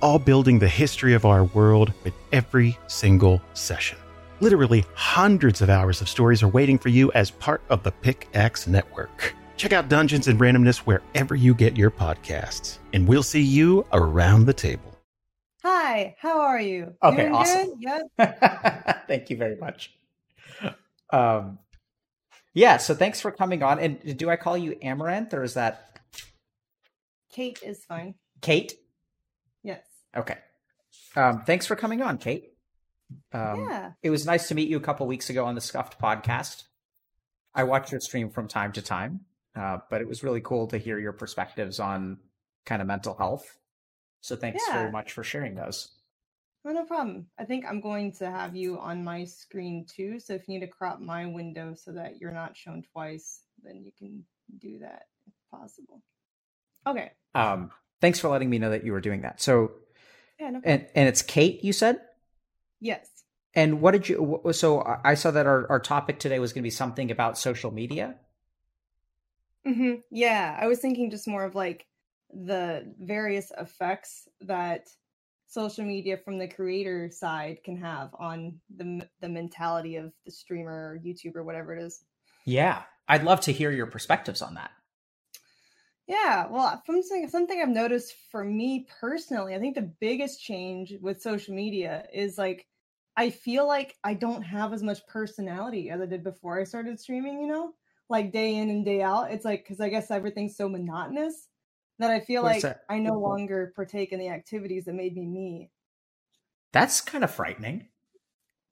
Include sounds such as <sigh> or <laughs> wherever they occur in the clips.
all building the history of our world with every single session. Literally hundreds of hours of stories are waiting for you as part of the Pickaxe Network. Check out Dungeons and Randomness wherever you get your podcasts, and we'll see you around the table. Hi, how are you? Okay, Doing awesome. Good? Yep. <laughs> Thank you very much. Um, yeah, so thanks for coming on. And do I call you Amouranth or is that Kate is fine. Kate? Okay. Um, thanks for coming on, Kate. Um, yeah. It was nice to meet you a couple weeks ago on the Scuffed podcast. I watch your stream from time to time, uh, but it was really cool to hear your perspectives on kind of mental health. So thanks Yeah. very much for sharing those. Oh, no problem. I think I'm going to have you on my screen too. So if you need to crop my window so that you're not shown twice, then you can do that if possible. Okay. Um, thanks for letting me know that you were doing that. So, Yeah, no and and it's Kate, you said. yes. And what did you? So I saw that our, our topic today was going to be something about social media. hmm Yeah, I was thinking just more of like the various effects that social media from the creator side can have on the the mentality of the streamer or YouTuber, whatever it is. Yeah, I'd love to hear your perspectives on that. Yeah, well, uh, from something, something I've noticed for me personally, I think the biggest change with social media is like I feel like I don't have as much personality as I did before I started streaming, you know? Like day in and day out. It's like cuz I guess everything's so monotonous that I feel What's like that? I no longer partake in the activities that made me me. That's kind of frightening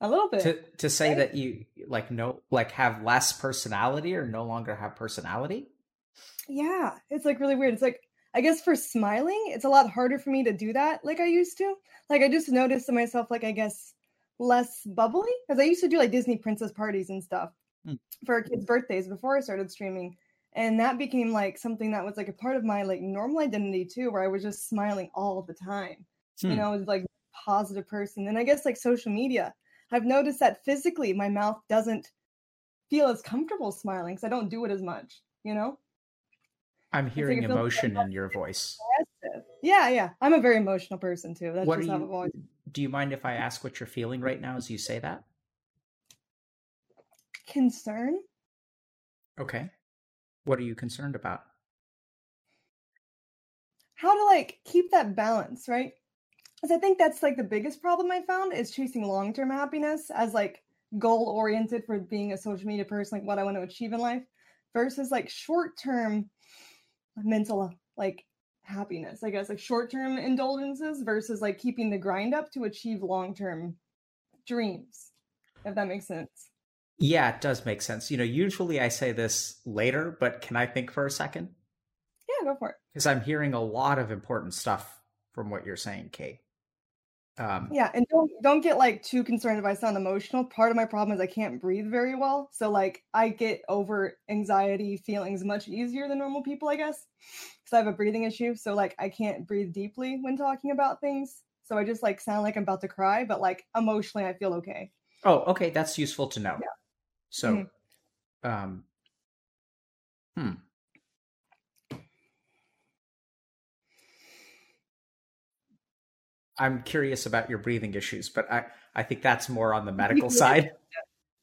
A little bit. to to say right? that you like no like have less personality or no longer have personality. Yeah, it's like really weird. It's like I guess for smiling, it's a lot harder for me to do that like I used to. Like I just noticed in myself like I guess less bubbly because I used to do like Disney princess parties and stuff Hmm. for kids' birthdays before I started streaming. And that became like something that was like a part of my like normal identity too, where I was just smiling all the time. You Hmm. know, I was like positive person. And I guess like social media, I've noticed that physically my mouth doesn't feel as comfortable smiling because I don't do it as much, you know? I'm hearing feels emotion in your voice. Yeah, yeah. I'm a very emotional person too. That's What just how you? I've always Do you mind if I ask what you're feeling right now as you say that? concern. Okay. What are you concerned about? How to like keep that balance, right? Because I think that's like the biggest problem I found is chasing long term happiness as like goal oriented for being a social media person, like what I want to achieve in life, versus like short term mental like happiness, I guess, like short term indulgences versus like keeping the grind up to achieve long term dreams, if that makes sense. Yeah, it does make sense. You know, usually I say this later, but can I think for a second? Yeah, go for it. Because I'm hearing a lot of important stuff from what you're saying, Kate. Um, Yeah, and don't don't get like too concerned if I sound emotional. Part of my problem is I can't breathe very well. So like I get over anxiety feelings much easier than normal people, I guess. Because I have a breathing issue. So like I can't breathe deeply when talking about things. So I just like sound like I'm about to cry, but like emotionally I feel okay. Oh, okay, that's useful to know. Yeah. So, um, hmm. I'm curious about your breathing issues, but I, I think that's more on the <laughs> medical Yeah. side.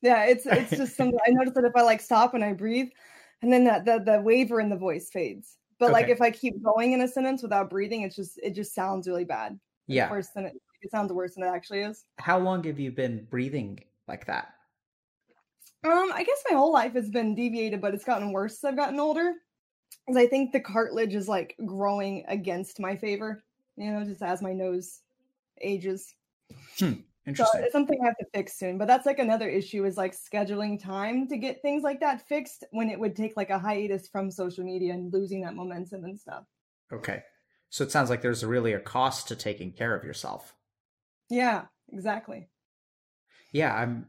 Yeah, it's it's just something I notice that if I like stop and I breathe, and then that the the waver in the voice fades. But like if I keep going in a sentence without breathing, it's just it just sounds really bad. Yeah. Worse than it it sounds worse than it actually is. How long have you been breathing like that? Um, I guess my whole life has been deviated, but it's gotten worse as I've gotten older. Because I think the cartilage is like growing against my favor, you know, just as my nose ages. Hmm, so Interesting. it's something I have to fix soon. But that's like another issue is like scheduling time to get things like that fixed when it would take like a hiatus from social media and losing that momentum and stuff. Okay. So it sounds like there's really a cost to taking care of yourself. Yeah, exactly. Yeah, I'm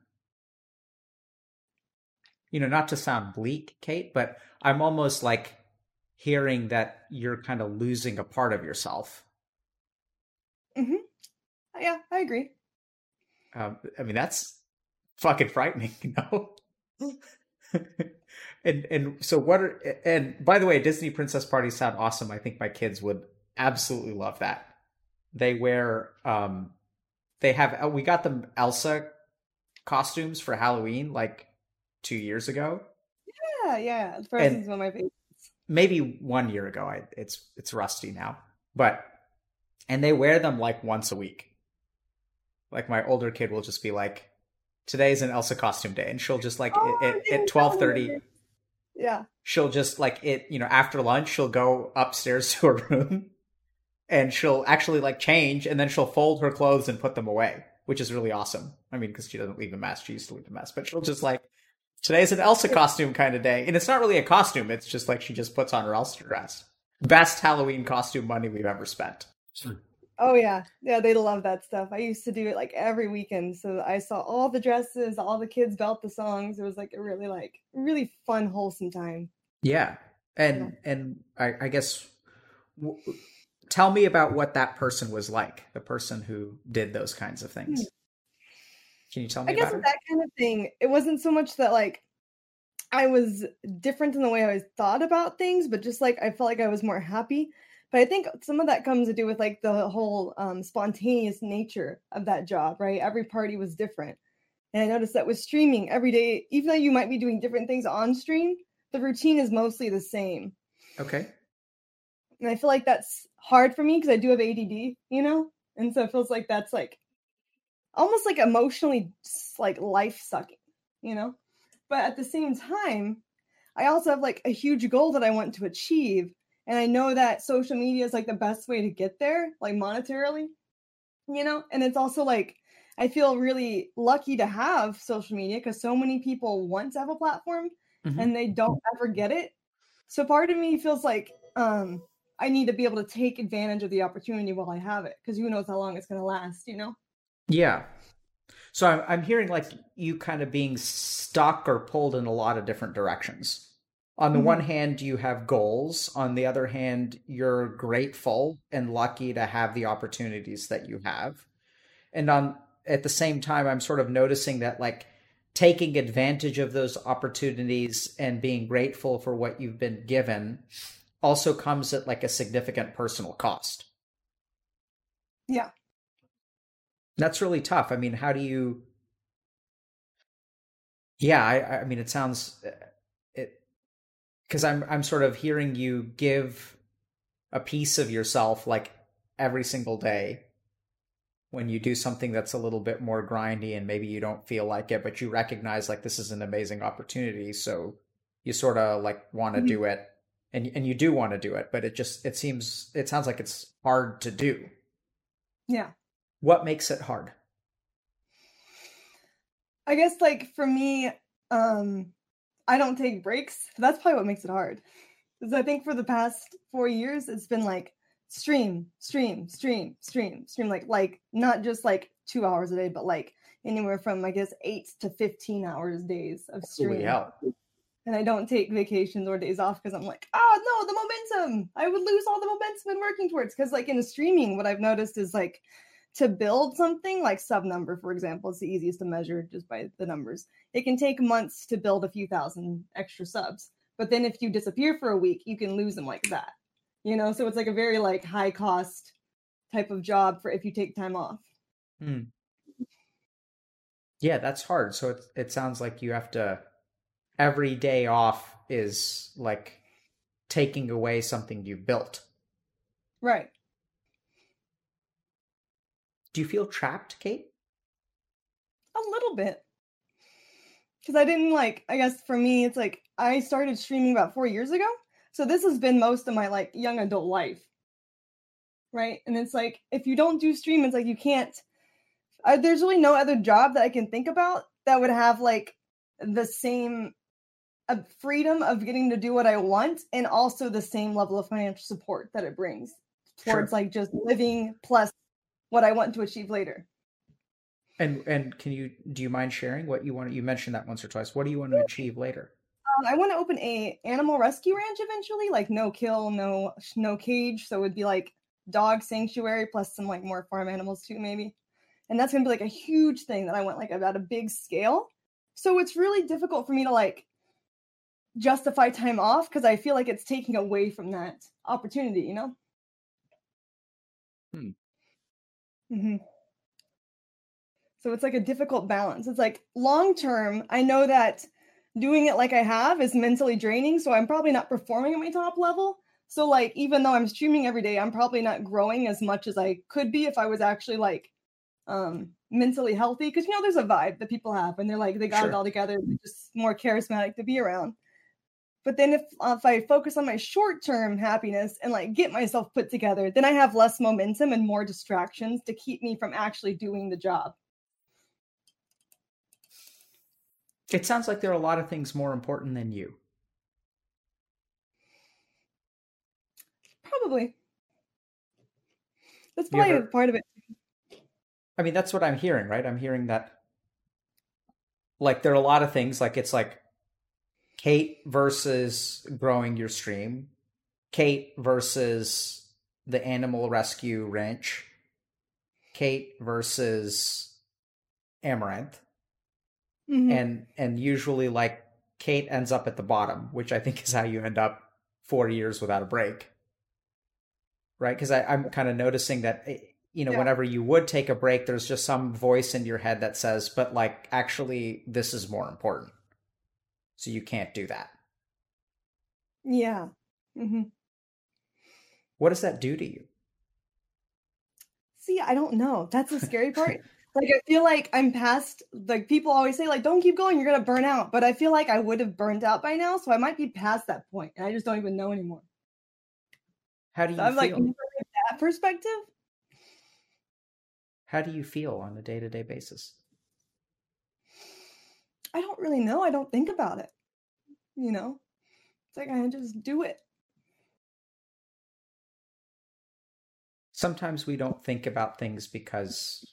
you know, not to sound bleak, Kate, but I'm almost like hearing that you're kind of losing a part of yourself. Mhm. Yeah, I agree. Um, I mean, that's fucking frightening, <laughs> you know? <laughs> and and so what are and by the way, Disney princess parties sound awesome. I think my kids would absolutely love that. They wear um they have we got them Elsa costumes for Halloween like 2 years ago. Yeah, yeah. One's one of my favorites. Maybe 1 year ago. I it's it's rusty now. But and they wear them like once a week. Like my older kid will just be like today's an Elsa costume day. And she'll just like Oh, at, I at 12:30 Yeah. she'll just like it you know after lunch she'll go upstairs <laughs> to her room. And she'll actually like change and then she'll fold her clothes and put them away which is really awesome. I mean because she doesn't leave a mess. She used to leave a mess. But she'll just like today's an elsa costume kind of day. And it's not really a costume. It's just like she just puts on her elsa dress. Best halloween costume money we've ever spent Oh yeah. Yeah, they love that stuff. I used to do it like every weekend. So I saw all the dresses, all the kids belt the songs. It was like a really like really fun, wholesome time. yeah and and i, I guess w- tell me about what that person was like the person who did those kinds of hmm. things can you tell me I guess about with her? that kind of thing, it wasn't so much that like I was different in the way I was thought about things, but just like I felt like I was more happy. But I think some of that comes to do with like the whole um, spontaneous nature of that job, right? Every party was different. And I noticed that with streaming every day, even though you might be doing different things on stream, the routine is mostly the same. okay And I feel like that's hard for me because I do have ADD, you know? And so it feels like that's like almost like emotionally like life sucking, you know? But at the same time, I also have like a huge goal that I want to achieve. And I know that social media is like the best way to get there, like monetarily, you know? And it's also like, I feel really lucky to have social media because so many people want to have a platform Mhm. and they don't ever get it. So part of me feels like um I need to be able to take advantage of the opportunity while I have it because who knows how long it's going to last, you know? Yeah. So I'm I'm hearing like you kind of being stuck or pulled in a lot of different directions. On the Mhm. one hand, you have goals. On the other hand, you're grateful and lucky to have the opportunities that you have. And on at the same time, I'm sort of noticing that like taking advantage of those opportunities and being grateful for what you've been given also comes at like a significant personal cost. Yeah. That's really tough. I mean, how do you? Yeah, I, I mean, it sounds it because I'm I'm sort of hearing you give a piece of yourself like every single day when you do something that's a little bit more grindy and maybe you don't feel like it, but you recognize like this is an amazing opportunity, so you sort of like want to Mhm. do it, and and you do want to do it, but it just it seems it sounds like it's hard to do. Yeah. What makes it hard? I guess like for me, um, I don't take breaks. That's probably what makes it hard. Because I think for the past four years, it's been like stream, stream, stream, stream, stream, like like not just like two hours a day, but like anywhere from I guess eight to fifteen hours days of stream. And I don't take vacations or days off because I'm like, oh no, the momentum. I would lose all the momentum in working towards. Because like in streaming, what I've noticed is like to build something like sub number, for example, it's the easiest to measure just by the numbers. It can take months to build a few thousand extra subs. But then if you disappear for a week, you can lose them like that. You know, so it's like a very like high cost type of job for if you take time off. Hmm. Yeah, that's hard. So it it sounds like you have to every day off is like taking away something you've built. Right. Do you feel trapped, Kate? A little bit. Because I didn't like, I guess for me, it's like I started streaming about four years ago. So this has been most of my like young adult life. Right. And it's like, if you don't do stream, it's like you can't, I, there's really no other job that I can think about that would have like the same uh, freedom of getting to do what I want and also the same level of financial support that it brings towards sure. like just living plus what I want to achieve later. And and can you do you mind sharing what you want? You mentioned that once or twice. What do you want to achieve later? Um, I want to open a animal rescue ranch eventually, like no kill, no no cage. So it would be like dog sanctuary plus some like more farm animals too, maybe. And that's gonna be like a huge thing that I want like about a big scale. So it's really difficult for me to like justify time off because I feel like it's taking away from that opportunity, you know? Mm-hmm. So it's like a difficult balance. It's like long term, I know that doing it like I have is mentally draining. So I'm probably not performing at my top level. So, like, even though I'm streaming every day, I'm probably not growing as much as I could be if I was actually like um mentally healthy. Cause you know, there's a vibe that people have and they're like, they got sure. it all together, they're just more charismatic to be around. But then if uh, if I focus on my short term happiness and like get myself put together, then I have less momentum and more distractions to keep me from actually doing the job. It sounds like there are a lot of things more important than you. Probably. That's probably ever, part of it. I mean, that's what I'm hearing, right? I'm hearing that like there are a lot of things like it's like Kate versus growing your stream, Kate versus the animal rescue ranch, Kate versus Amouranth. Mm-hmm. And and usually like Kate ends up at the bottom, which I think is how you end up 4 years without a break. Right? Cuz I'm kind of noticing that eh, you know, yeah. whenever you would take a break, there's just some voice in your head that says, but like, actually, this is more important. So you can't do that. Yeah. Mm-hmm. What does that do to you? See, I don't know. That's the scary <laughs> part. like I feel like I'm past like people always say like don't keep going you're gonna burn out but I feel like I would have burned out by now so I might be past that point. and I just don't even know anymore. How do you so I'm feel? like that perspective. How do you feel on a day to day basis? I don't really know. I don't think about it. You know, it's like I just do it. Sometimes we don't think about things because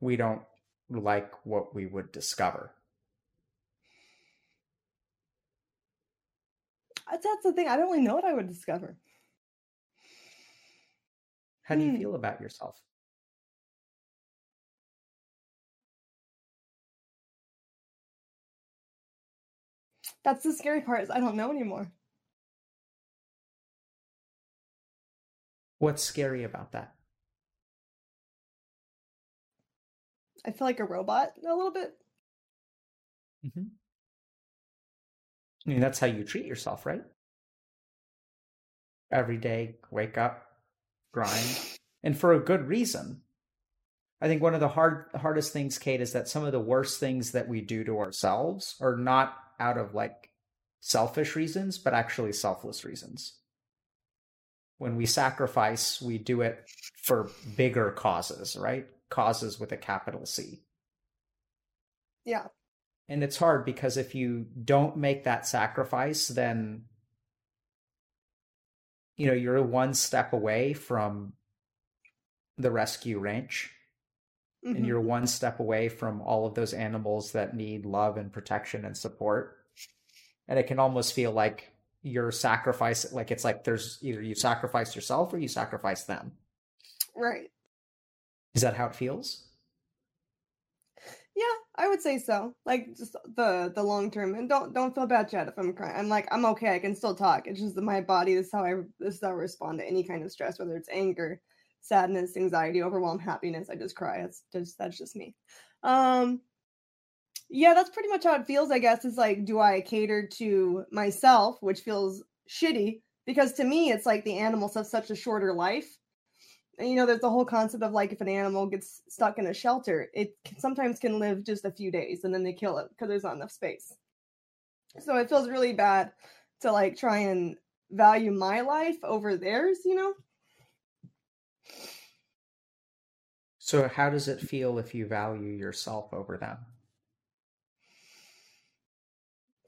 we don't like what we would discover. That's the thing. I don't really know what I would discover. How do you hmm. feel about yourself? That's the scary part is I don't know anymore. What's scary about that? I feel like a robot a little bit. Mm-hmm. I mean, that's how you treat yourself, right? Every day, wake up, grind, and for a good reason. I think one of the hard hardest things, Kate, is that some of the worst things that we do to ourselves are not out of like selfish reasons, but actually selfless reasons. When we sacrifice, we do it for bigger causes, right? Causes with a capital C. Yeah. And it's hard because if you don't make that sacrifice, then you know, you're one step away from the rescue ranch. Mm-hmm. And you're one step away from all of those animals that need love and protection and support. And it can almost feel like you're sacrifice like it's like there's either you sacrifice yourself or you sacrifice them. Right. Is that how it feels? Yeah i would say so. Like just the the long term. And don't don't feel bad chad if i'm crying. I'm like i'm okay. I can still talk. It's just that my body this is how i this is how i respond to any kind of stress whether it's anger sadness anxiety overwhelm happiness i just cry it's just that's just me um yeah, that's pretty much how it feels, I guess. Is like, do I cater to myself, which feels shitty? Because to me, it's like the animals have such a shorter life. And, you know, there's the whole concept of like if an animal gets stuck in a shelter, it sometimes can live just a few days and then they kill it because there's not enough space. So it feels really bad to like try and value my life over theirs, you know? So, how does it feel if you value yourself over them?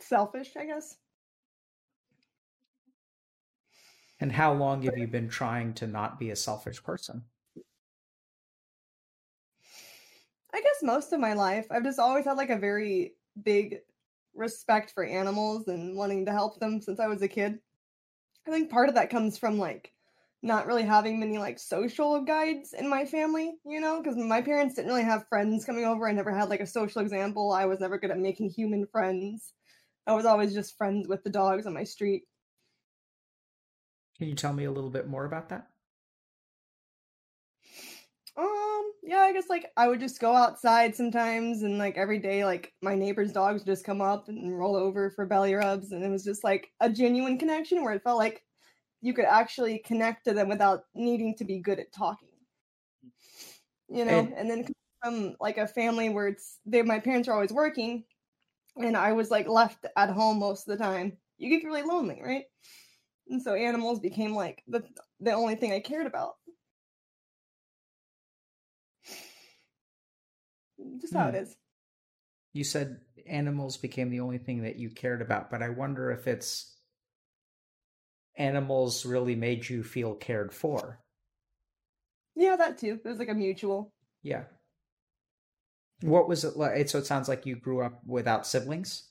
selfish, I guess. And how long have you been trying to not be a selfish person? I guess most of my life. I've just always had like a very big respect for animals and wanting to help them since I was a kid. I think part of that comes from like not really having many like social guides in my family, you know, because my parents didn't really have friends coming over. I never had like a social example. I was never good at making human friends. I was always just friends with the dogs on my street. Can you tell me a little bit more about that? Um, yeah, I guess like I would just go outside sometimes and like every day like my neighbor's dogs would just come up and roll over for belly rubs and it was just like a genuine connection where it felt like you could actually connect to them without needing to be good at talking. You know, and, and then from like a family where it's they my parents are always working and I was like left at home most of the time. You get really lonely, right? And so animals became like the the only thing I cared about. Just how hmm. it is. You said animals became the only thing that you cared about, but I wonder if it's animals really made you feel cared for. Yeah, that too. It was like a mutual. Yeah. What was it like? So it sounds like you grew up without siblings.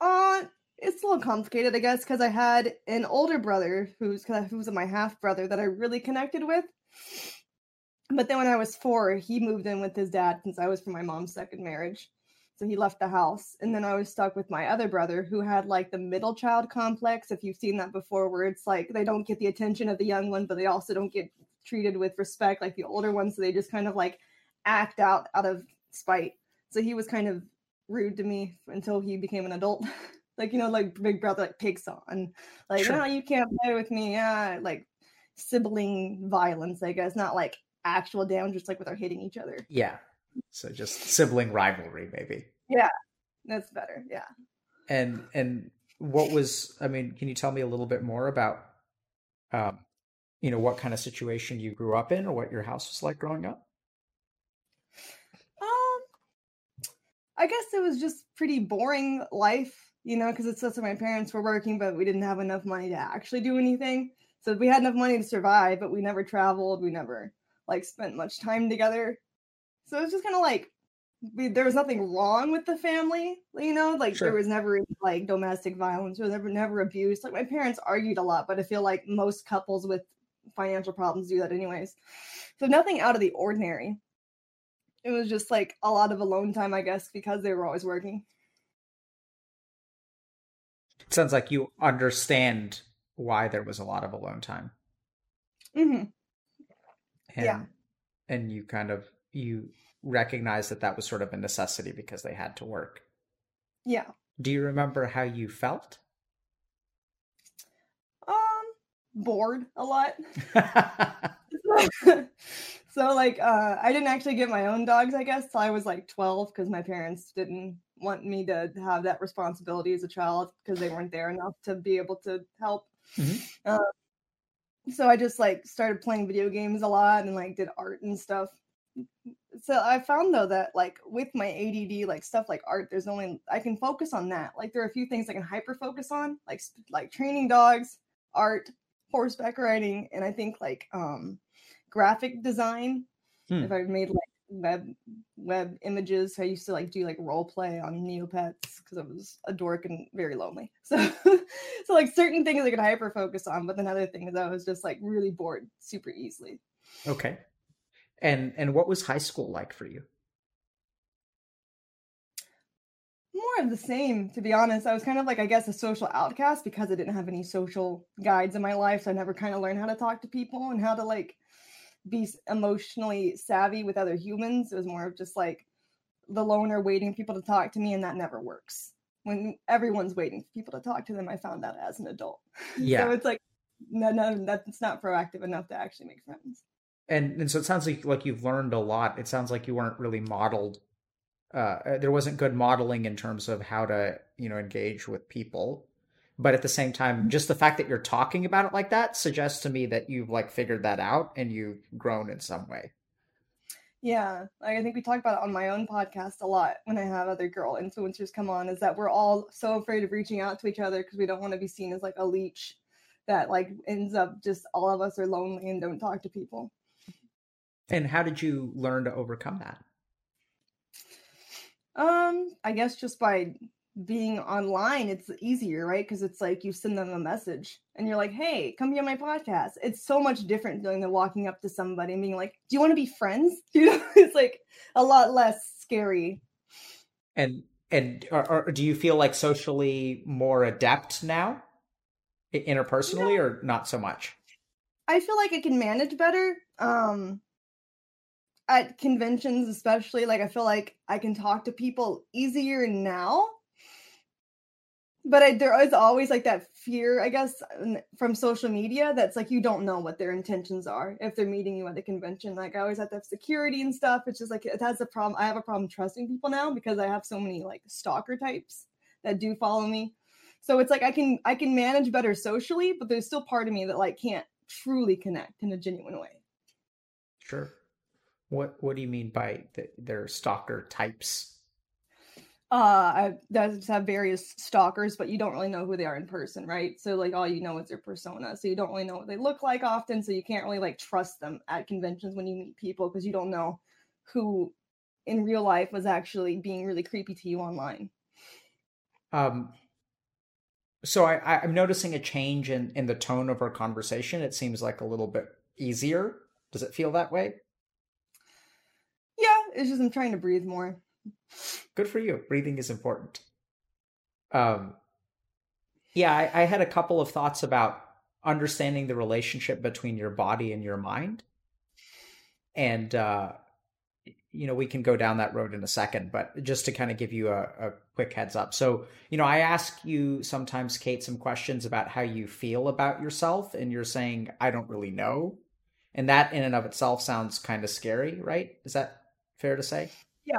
Uh, it's a little complicated, I guess, because I had an older brother who's who was my half brother that I really connected with. But then when I was four, he moved in with his dad since I was from my mom's second marriage. So he left the house. And then I was stuck with my other brother who had like the middle child complex. If you've seen that before, where it's like they don't get the attention of the young one, but they also don't get treated with respect like the older ones. So they just kind of like act out out of spite. So he was kind of rude to me until he became an adult. <laughs> like, you know, like big brother like picks on. Like, sure. no, you can't play with me. Yeah, like sibling violence, I guess. Not like actual damage, just like without hitting each other. Yeah. So just sibling rivalry, maybe. Yeah, that's better. Yeah. And and what was? I mean, can you tell me a little bit more about, um, you know, what kind of situation you grew up in, or what your house was like growing up? Um, I guess it was just pretty boring life, you know, because it's just my parents were working, but we didn't have enough money to actually do anything. So we had enough money to survive, but we never traveled. We never like spent much time together. So it was just kind of like we, there was nothing wrong with the family, you know, like sure. there was never like domestic violence or never never abuse. Like my parents argued a lot, but I feel like most couples with financial problems do that anyways. So nothing out of the ordinary. It was just like a lot of alone time, I guess, because they were always working. It sounds like you understand why there was a lot of alone time. Mm-hmm and yeah. and you kind of you recognize that that was sort of a necessity because they had to work. Yeah. Do you remember how you felt? Um bored a lot. <laughs> <laughs> So like uh i didn't actually get my own dogs i guess till i was like 12 because my parents didn't want me to have that responsibility as a child because they weren't there enough to be able to help. Mm-hmm. uh, so I just like started playing video games a lot and like did art and stuff. So I found though that like with my ADD, like stuff like art, there's only I can focus on that. Like there are a few things I can hyper focus on, like like training dogs, art, horseback riding, and I think like um graphic design. Hmm. If I've made like web web images. I used to like do like role play on Neopets because I was a dork and very lonely. <laughs> So so like certain things I could hyper focus on, but then other things I was just like really bored super easily. Okay. And and what was high school like for you? More of the same, to be honest. I was kind of like I guess a social outcast because I didn't have any social guides in my life. So I never kind of learned how to talk to people and how to like be emotionally savvy with other humans. It was more of just like the loner waiting for people to talk to me, and that never works. When everyone's waiting for people to talk to them, I found out as an adult. <laughs> Yeah. so it's like no, no, that's not proactive enough to actually make friends. And and so it sounds like like you've learned a lot. It sounds like you weren't really modeled. Uh, there wasn't good modeling in terms of how to you know engage with people but at the same time just the fact that you're talking about it like that suggests to me that you've like figured that out and you've grown in some way yeah like, i think we talk about it on my own podcast a lot when i have other girl influencers come on is that we're all so afraid of reaching out to each other because we don't want to be seen as like a leech that like ends up just all of us are lonely and don't talk to people. And how did you learn to overcome that? Um, I guess just by being online, it's easier, right? Because it's like you send them a message and you're like, hey, come be on my podcast. It's so much different than walking up to somebody and being like, do you want to be friends? <laughs> You know, it's like a lot less scary. And and or, or do you feel like socially more adept now, interpersonally, or not so much? I feel like I can manage better. Um, at conventions, especially, like I feel like I can talk to people easier now but I, there is always like that fear, I guess, from social media that's like you don't know what their intentions are if they're meeting you at the convention. Like I always have to have security and stuff. It's just like it has a problem. I have a problem trusting people now because I have so many like stalker types that do follow me. So it's like I can I can manage better socially, but there's still part of me that like can't truly connect in a genuine way. Sure. What What do you mean by the, their stalker types? uh I does have various stalkers, but you don't really know who they are in person, right? So like all you know is their persona. So you don't really know what they look like often. So you can't really like trust them at conventions when you meet people because you don't know who in real life was actually being really creepy to you online. Um so I, I'm noticing a change in, in the tone of our conversation. It seems like a little bit easier. Does it feel that way? It's just I'm trying to breathe more. Good for you. Breathing is important. Um, yeah, I, I had a couple of thoughts about understanding the relationship between your body and your mind. And, uh, you know, we can go down that road in a second, but just to kind of give you a, a quick heads up. So, you know, I ask you sometimes, Kate, some questions about how you feel about yourself, and you're saying, I don't really know. And that in and of itself sounds kind of scary, right? Is that fair to say? Yeah.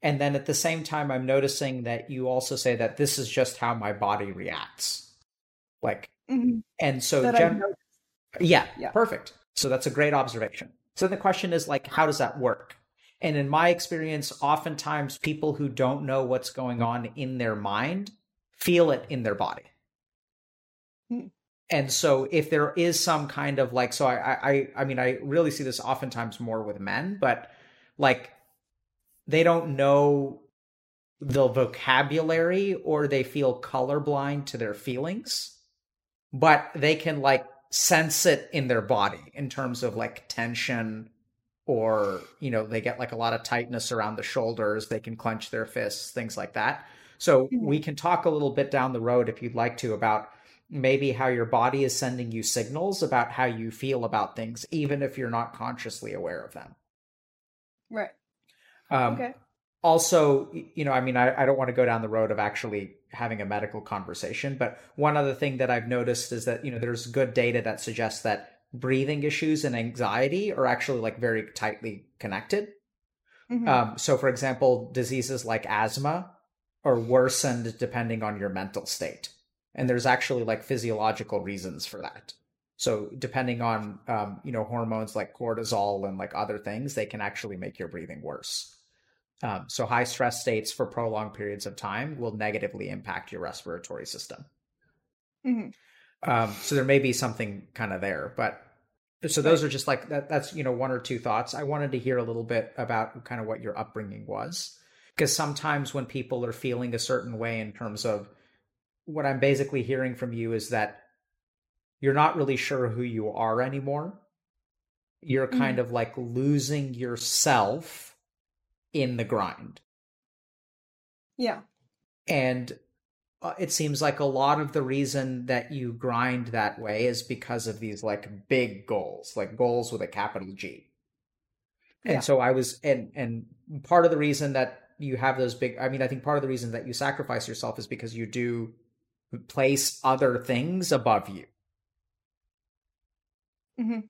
And then at the same time, I'm noticing that you also say that this is just how my body reacts. Like, mm-hmm. and so, gen- yeah, yeah, perfect. So that's a great observation. So the question is like, how does that work? And in my experience, oftentimes people who don't know what's going on in their mind feel it in their body. Hmm. And so if there is some kind of like, so I, I, I mean, I really see this oftentimes more with men, but like they don't know the vocabulary or they feel colorblind to their feelings, but they can like sense it in their body in terms of like tension or, you know, they get like a lot of tightness around the shoulders. They can clench their fists, things like that. So mm-hmm. we can talk a little bit down the road if you'd like to about maybe how your body is sending you signals about how you feel about things, even if you're not consciously aware of them. Right. Um, okay. Also, you know, I mean, I, I don't want to go down the road of actually having a medical conversation, but one other thing that I've noticed is that, you know, there's good data that suggests that breathing issues and anxiety are actually like very tightly connected. Mm-hmm. Um, so, for example, diseases like asthma are worsened depending on your mental state. And there's actually like physiological reasons for that. So depending on um, you know hormones like cortisol and like other things, they can actually make your breathing worse. Um, so high stress states for prolonged periods of time will negatively impact your respiratory system. Mm-hmm. Um, so there may be something kind of there, but so those are just like that. That's you know one or two thoughts. I wanted to hear a little bit about kind of what your upbringing was, because sometimes when people are feeling a certain way in terms of what I'm basically hearing from you is that you're not really sure who you are anymore. You're kind mm-hmm. of like losing yourself in the grind. Yeah. And uh, it seems like a lot of the reason that you grind that way is because of these like big goals, like goals with a capital G. And yeah. so I was and and part of the reason that you have those big I mean I think part of the reason that you sacrifice yourself is because you do place other things above you. Mm-hmm.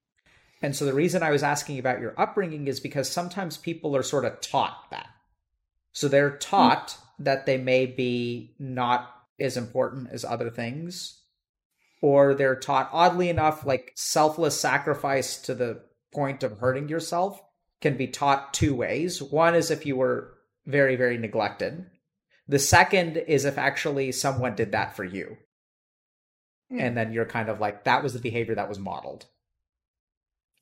And so the reason I was asking about your upbringing is because sometimes people are sort of taught that. So they're taught mm-hmm. that they may be not as important as other things, or they're taught, oddly enough, like selfless sacrifice to the point of hurting yourself can be taught two ways. One is if you were very, very neglected. The second is if actually someone did that for you. Mm. and then you're kind of like that was the behavior that was modeled.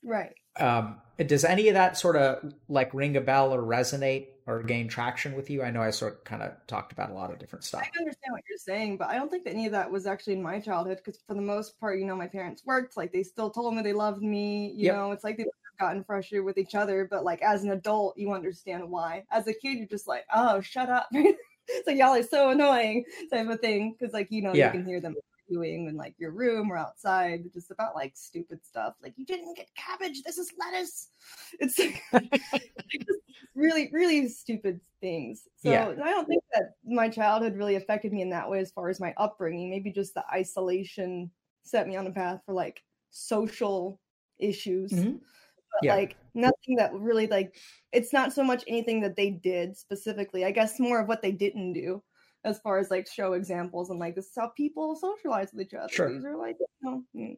Right. Um, does any of that sort of like ring a bell or resonate or gain traction with you? I know I sort of kind of talked about a lot of different stuff. I understand what you're saying, but I don't think that any of that was actually in my childhood because for the most part, you know, my parents worked. Like they still told me they loved me. You Yep. know, it's like they've gotten frustrated with each other, but like as an adult, you understand why. As a kid, you're just like, oh, shut up. <laughs> it's like y'all are so annoying type of thing because like you know Yeah. you can hear them arguing in like your room or outside just about like stupid stuff like you didn't get cabbage this is lettuce <laughs> it's like <laughs> really really stupid things so Yeah. i don't think that my childhood really affected me in that way as far as my upbringing maybe just the isolation set me on a path for like social issues Mhm. but Yeah. like nothing that really like it's not so much anything that they did specifically i guess more of what they didn't do as far as like show examples and like this is how people socialize with each other Sure. these are like you know, mm.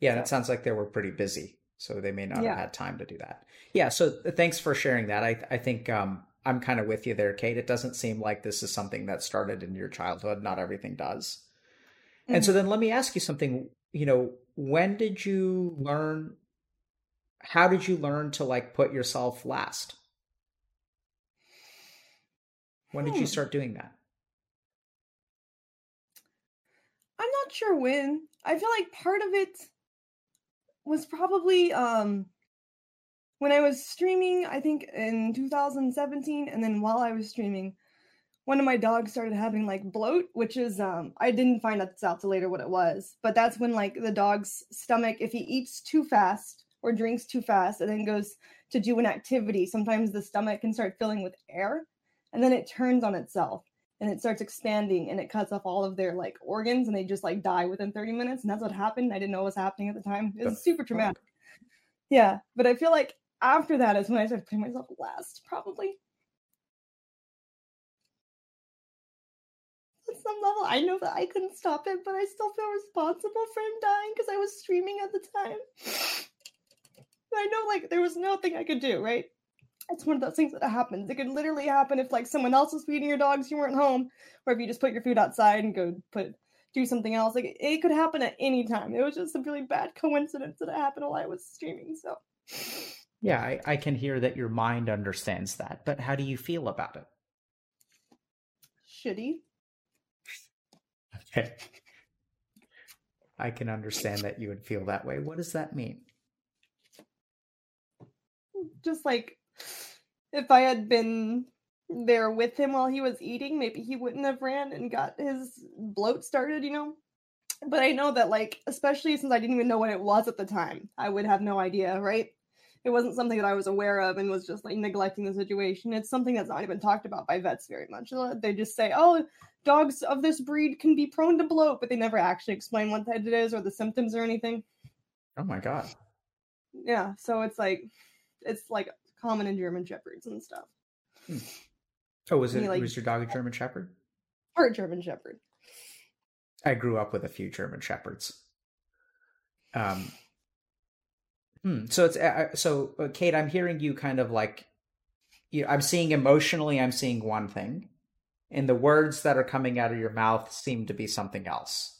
Yeah, and it sounds like they were pretty busy, so they may not Yeah. have had time to do that. Yeah, so thanks for sharing that. I I think um, I'm kind of with you there, Kate. It doesn't seem like this is something that started in your childhood. Not everything does. And so Mhm. then let me ask you something. You know, when did you learn? How did you learn to like put yourself last? When did you Hmm. start doing that? I'm not sure when. I feel like part of it was probably um when I was streaming, I think in 2017, and then while I was streaming, one of my dogs started having like bloat, which is um I didn't find out till later what it was, but that's when like the dog's stomach, if he eats too fast or drinks too fast and then goes to do an activity, sometimes the stomach can start filling with air and then it turns on itself and it starts expanding and it cuts off all of their like organs and they just like die within 30 minutes and that's what happened. I didn't know what was happening at the time. It was super traumatic. Yeah but i feel like after that is when i started putting myself last probably. At some level i know that i couldn't stop it but i still feel responsible for him dying because i was streaming at the time. I know like there was nothing i could do right it's one of those things that happens. It could literally happen if like someone else was feeding your dogs, you weren't home, or if you just put your food outside and go put do something else. Like it could happen at any time. It was just a really bad coincidence that it happened while I was streaming. So Yeah, I, I can hear that your mind understands that, but how do you feel about it? shitty. Okay. I can understand that you would feel that way. What does that mean? Just like if I had been there with him while he was eating, maybe he wouldn't have ran and got his bloat started, you know? But I know that like especially since I didn't even know what it was at the time, I would have no idea, right? It wasn't something that I was aware of and was just like neglecting the situation. It's something that's not even talked about by vets very much. Uh, They just say, "Oh, dogs of this breed can be prone to bloat," but they never actually explain what that it is or the symptoms or anything. Oh my god. Yeah, so it's like it's like common in German shepherds and stuff. Oh, was it like- was your dog a German Shepherd? Or a German shepherd. I grew up with a few German Shepherds. Um. Hmm. So it's uh, so uh, Kate. I'm hearing you kind of like, you. I'm seeing emotionally. I'm seeing one thing, and the words that are coming out of your mouth seem to be something else.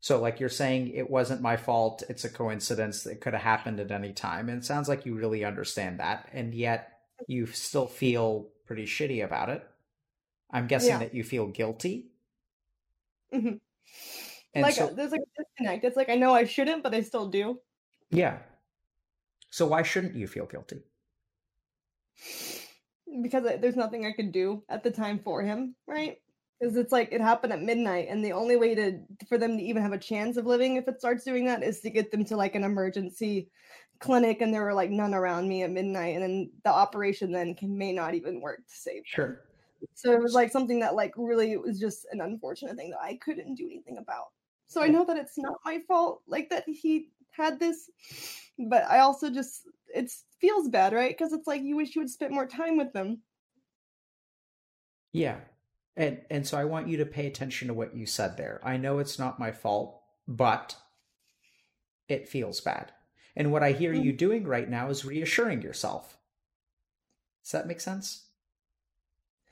So, like you're saying, it wasn't my fault. It's a coincidence. It could have happened at any time. And it sounds like you really understand that, and yet you still feel pretty shitty about it. I'm guessing Yeah. that you feel guilty. Mhm. And like so, uh, there's like a disconnect. It's like I know I shouldn't, but I still do. Yeah. So why shouldn't you feel guilty? because there's nothing I could do at the time for him, right? Because it's like it happened at midnight, and the only way to for them to even have a chance of living if it starts doing that is to get them to like an emergency clinic, and there were like none around me at midnight, and then the operation then can may not even work to save. them. Sure. So it was like something that like really was just an unfortunate thing that I couldn't do anything about. So I know that it's not my fault, like that he had this, but I also just it feels bad, right? Because it's like you wish you would spend more time with them. Yeah. And and so I want you to pay attention to what you said there. I know it's not my fault, but it feels bad. And what I hear hmm. you doing right now is reassuring yourself. Does that make sense?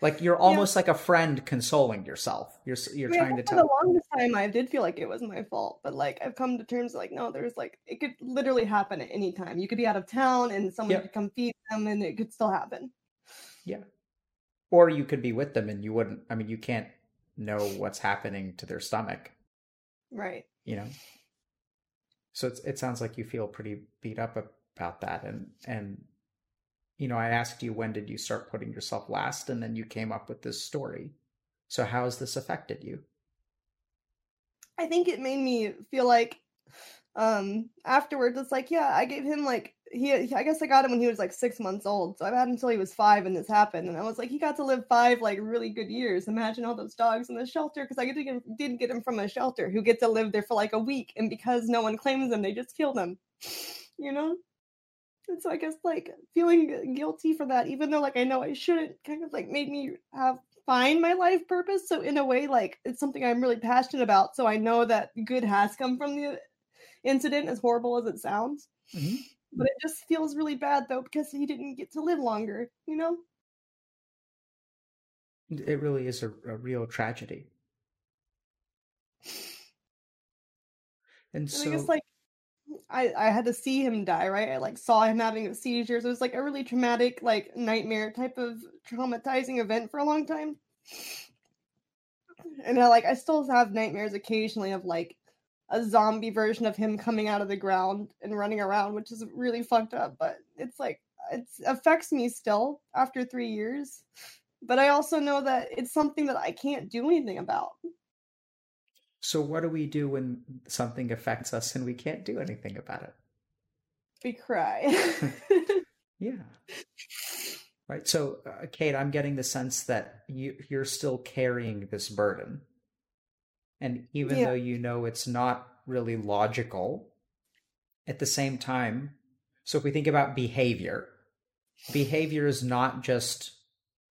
Like you're almost yeah. like a friend consoling yourself. You're you're mean, trying to tell. For the longest time, I did feel like it was my fault, but like I've come to terms like no, there's like it could literally happen at any time. You could be out of town and someone yeah. could come feed them, and it could still happen. Yeah, or you could be with them and you wouldn't. I mean, you can't know what's happening to their stomach, right? You know. So it sounds like you feel pretty beat up about that, and and you know, I asked you when did you start putting yourself last, and then you came up with this story. So how has this affected you? I think it made me feel like um afterwards it's like yeah i gave him like he i guess i got him when he was like six months old so i've had him until he was five and this happened and i was like he got to live five like really good years imagine all those dogs in the shelter because i didn't, didn't get him from a shelter who get to live there for like a week and because no one claims them they just kill them <sighs> you know and so I guess like feeling guilty for that, even though like I know I shouldn't, kind of like made me have find my life purpose. So in a way, like it's something I'm really passionate about. So I know that good has come from the incident, as horrible as it sounds. Mm-hmm. But it just feels really bad though because he didn't get to live longer, you know? It really is a, a real tragedy. And, and so, I guess like I I had to see him die, right? I like saw him having seizures. It was like a really traumatic, like nightmare type of traumatizing event for a long time. And I like I still have nightmares occasionally of like a zombie version of him coming out of the ground and running around, which is really fucked up. But it's like it affects me still after three years. But I also know that it's something that I can't do anything about. So, what do we do when something affects us and we can't do anything about it? We cry. <laughs> <laughs> yeah. Right. So, uh, Kate, I'm getting the sense that you, you're still carrying this burden. And even yeah. though you know it's not really logical, at the same time, so if we think about behavior, behavior is not just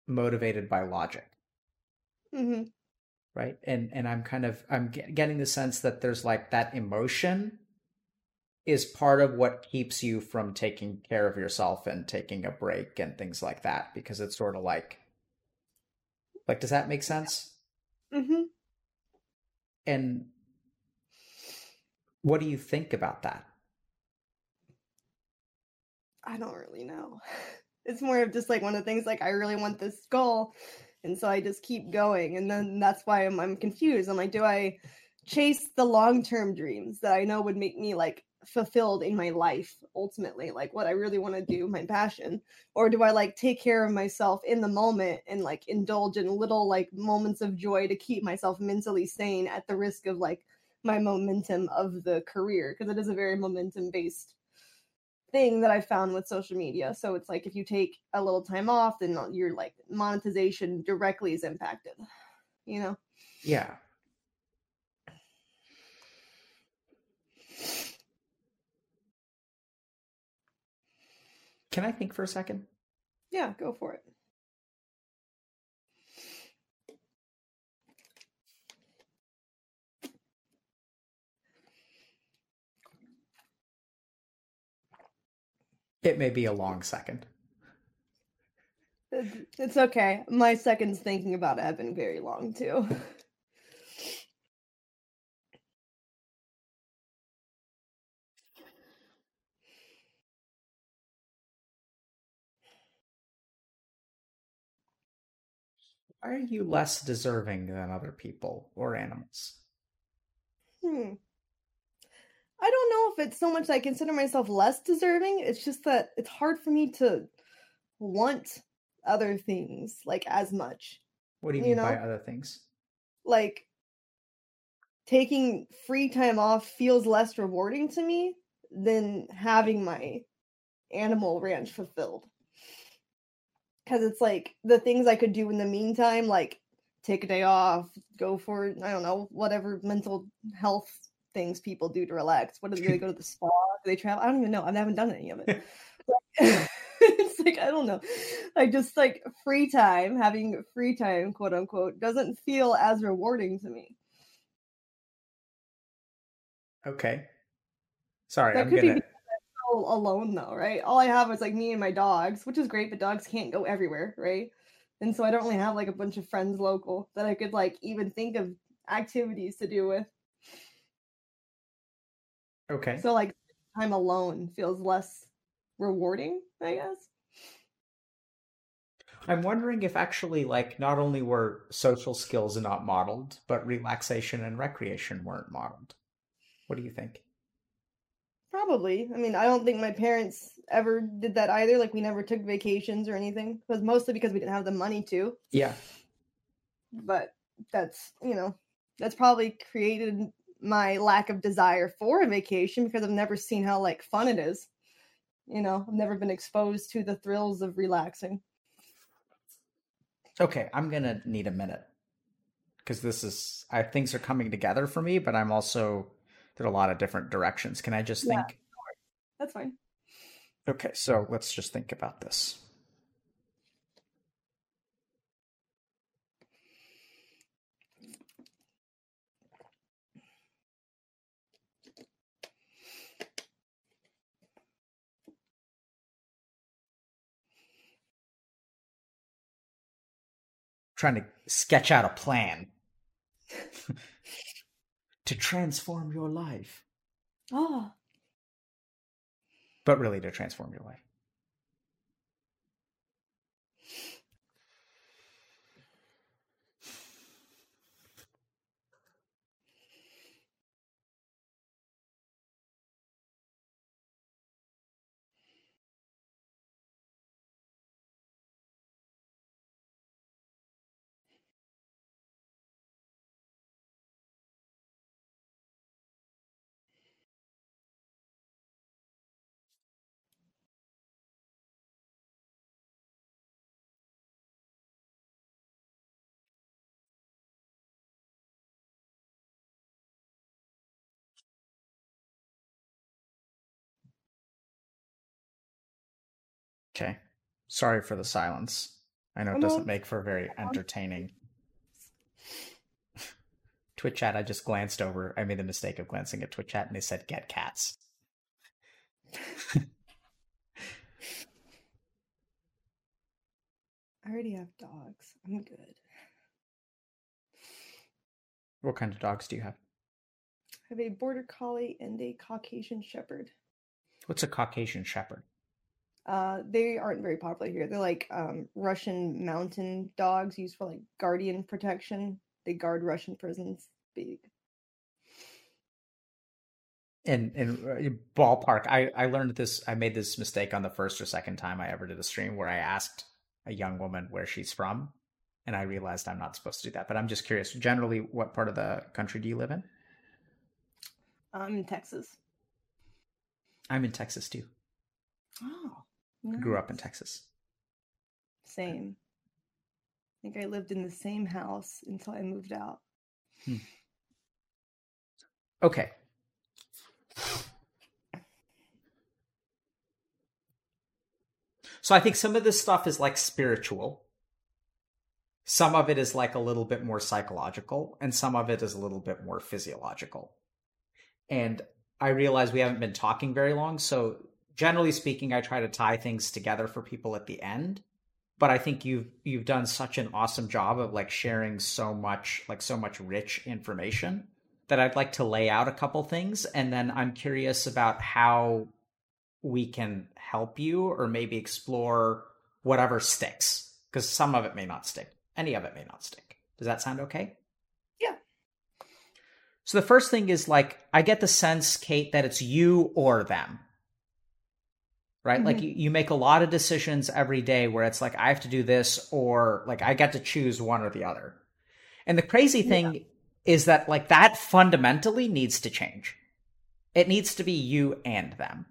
motivated by logic. Mm-hmm right and and i'm kind of i'm getting the sense that there's like that emotion is part of what keeps you from taking care of yourself and taking a break and things like that because it's sort of like like does that make sense mm-hmm. And what do you think about that i don't really know <laughs> it's more of just like one of the things like i really want this goal and so I just keep going, and then that's why I'm I'm confused. I'm like, do I chase the long term dreams that I know would make me like fulfilled in my life ultimately like what i really want to do my passion or do i like take care of myself in the moment and like indulge in little like moments of joy to keep myself mentally sane at the risk of like my momentum of the career because it is a very momentum based thing that I found with social media. So it's like if you take a little time off, then your like monetization directly is impacted. You know? Yeah. Can I think for a second? Yeah, go for it. It may be a long second. It's okay. My seconds thinking about it have been very long too. <laughs> Why are you less deserving than other people or animals? Hmm. I don't know if it's so much I consider myself less deserving. It's just that it's hard for me to want other things like as much. What do you, you mean know? by other things? Like taking free time off feels less rewarding to me than having my animal ranch fulfilled. Cuz it's like the things I could do in the meantime like take a day off, go for I don't know, whatever mental health things people do to relax. What do they, <laughs> go to the spa? Do they travel? I don't even know. I haven't done any of it. <laughs> <laughs> it's like I don't know. Like just like free time, having free time, quote unquote, doesn't feel as rewarding to me. Okay. Sorry, that I'm gonna. Be alone though, right? All I have is like me and my dogs, which is great, but dogs can't go everywhere, right? And so I don't really have like a bunch of friends local that I could like even think of activities to do with. Okay. So like time alone feels less rewarding, I guess. I'm wondering if actually, like, not only were social skills not modeled, but relaxation and recreation weren't modeled. What do you think? Probably. I mean, I don't think my parents ever did that either. Like, we never took vacations or anything. It was mostly because we didn't have the money to. Yeah. But that's, you know, that's probably created my lack of desire for a vacation because I've never seen how, like, fun it is. You know, I've never been exposed to the thrills of relaxing. Okay, I'm gonna need a minute because this is I things are coming together for me, but I'm also there are a lot of different directions. Can I just Yeah. think? That's fine. Okay, so let's just think about this. Trying to sketch out a plan <laughs> to transform your life, Oh, but really to transform your life. Sorry for the silence. I know Oh, it doesn't make for very entertaining. <laughs> Twitch chat, I just glanced over. I made the mistake of glancing at Twitch chat and they said get cats. <laughs> I already have dogs. I'm good. What kind of dogs do you have? I have a border collie and a Caucasian shepherd. What's a Caucasian Shepherd? Uh, they aren't very popular here. They're like um, Russian mountain dogs used for like guardian protection. They guard Russian prisons. Big. And in uh, ballpark, I I learned this. I made this mistake on the first or second time I ever did a stream where I asked a young woman where she's from, and I realized I'm not supposed to do that. But I'm just curious. Generally, what part of the country do you live in? I'm in Texas. I'm in Texas too. Oh, Grew up in Texas. Same. I think I lived in the same house until I moved out. Hmm. Okay. So I think some of this stuff is like spiritual. Some of it is like a little bit more psychological, and some of it is a little bit more physiological. And I realize we haven't been talking very long, so generally speaking, I try to tie things together for people at the end. But I think you've you've done such an awesome job of like sharing so much, like so much rich information that I'd like to lay out a couple things, and then I'm curious about how we can help you or maybe explore whatever sticks because some of it may not stick. Any of it may not stick. Does that sound okay? Yeah. So the first thing is like, I get the sense, Kate, that it's you or them. Right? Like Mhm. you, you make a lot of decisions every day where it's like, I have to do this or like I get to choose one or the other. And the crazy thing is that like that fundamentally needs to change. It needs to be you and them.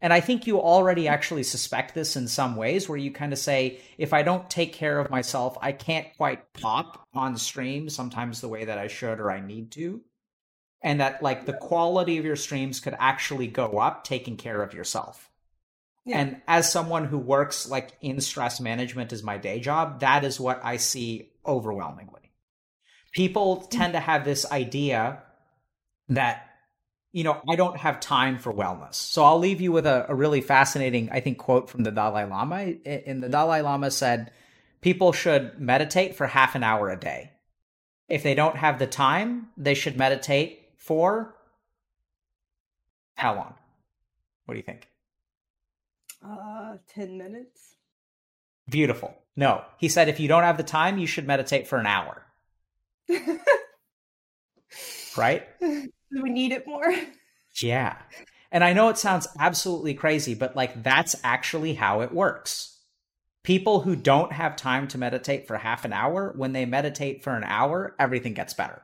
And I think you already actually suspect this in some ways where you kind of say, if I don't take care of myself, I can't quite pop on stream sometimes the way that I should or I need to. And that like the quality of your streams could actually go up taking care of yourself. Yeah. And as someone who works like in stress management as my day job, that is what I see overwhelmingly. People mm. tend to have this idea that you know, I don't have time for wellness. So I'll leave you with a, a really fascinating, I think, quote from the Dalai Lama. And the mm-hmm. Dalai Lama said, people should meditate for half an hour a day. If they don't have the time, they should meditate for how long? What do you think? Uh, 10 minutes. Beautiful. No, he said if you don't have the time, you should meditate for an hour. right? <laughs> We need it more? Yeah. And I know it sounds absolutely crazy, but like that's actually how it works. People who don't have time to meditate for half an hour, when they meditate for an hour, everything gets better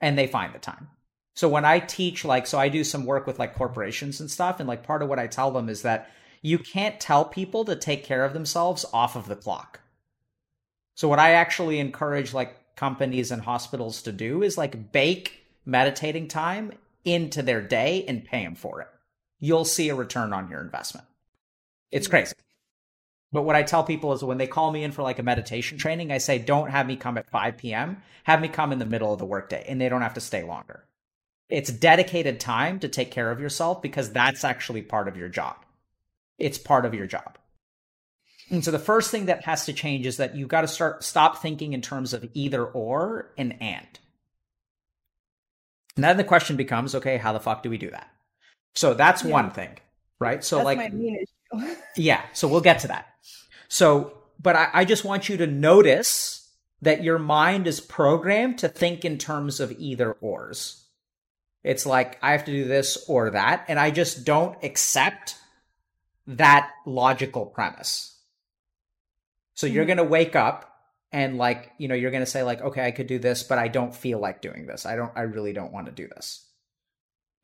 and they find the time. So when I teach, like, so I do some work with like corporations and stuff. And like part of what I tell them is that you can't tell people to take care of themselves off of the clock. So what I actually encourage like companies and hospitals to do is like bake meditating time into their day and pay them for it. You'll see a return on your investment. It's crazy. But what I tell people is when they call me in for like a meditation training, I say, don't have me come at 5 p.m. Have me come in the middle of the workday and they don't have to stay longer. It's dedicated time to take care of yourself because that's actually part of your job. It's part of your job. And so the first thing that has to change is that you've got to start stop thinking in terms of either or and and. And then the question becomes, okay, how the fuck do we do that? So that's yeah. one thing, right? So that's like, <laughs> yeah. So we'll get to that. So, but I, I just want you to notice that your mind is programmed to think in terms of either ors. It's like I have to do this or that, and I just don't accept that logical premise. So mm-hmm. you're going to wake up and like you know you're going to say like okay i could do this but i don't feel like doing this. I don't i really don't want to do this.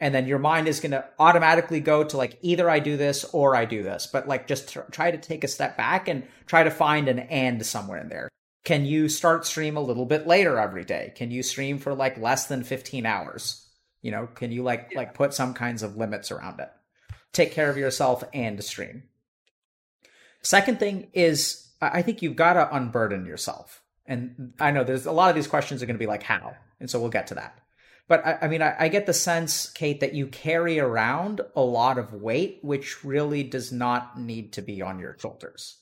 And then your mind is going to automatically go to like either i do this or i do this. But like just try to take a step back and try to find an and somewhere in there. Can you start stream a little bit later every day? Can you stream for like less than 15 hours? You know can you like yeah. like put some kinds of limits around it take care of yourself and stream second thing is I think you've got to unburden yourself. And I know there's a lot of these questions are going to be like, how? And so we'll get to that. But I, I mean, I, I, get the sense, Kate, that you carry around a lot of weight, which really does not need to be on your shoulders.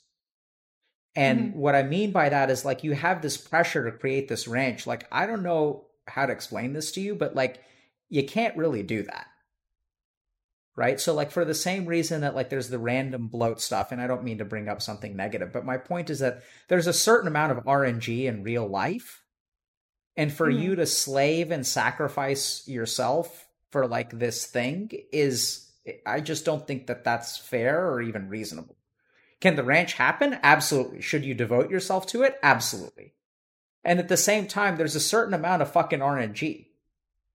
And mm-hmm. what I mean by that is like you have this pressure to create this ranch. Like, I don't know how to explain this to you, but like you can't really do that right? So like for the same reason that like there's the random bloat stuff, and I don't mean to bring up something negative, but my point is that there's a certain amount of RNG in real life. And for mm-hmm. you to slave and sacrifice yourself for like this thing is I just don't think that that's fair or even reasonable. Can the ranch happen? Absolutely. Should you devote yourself to it? Absolutely. And at the same time, there's a certain amount of fucking RNG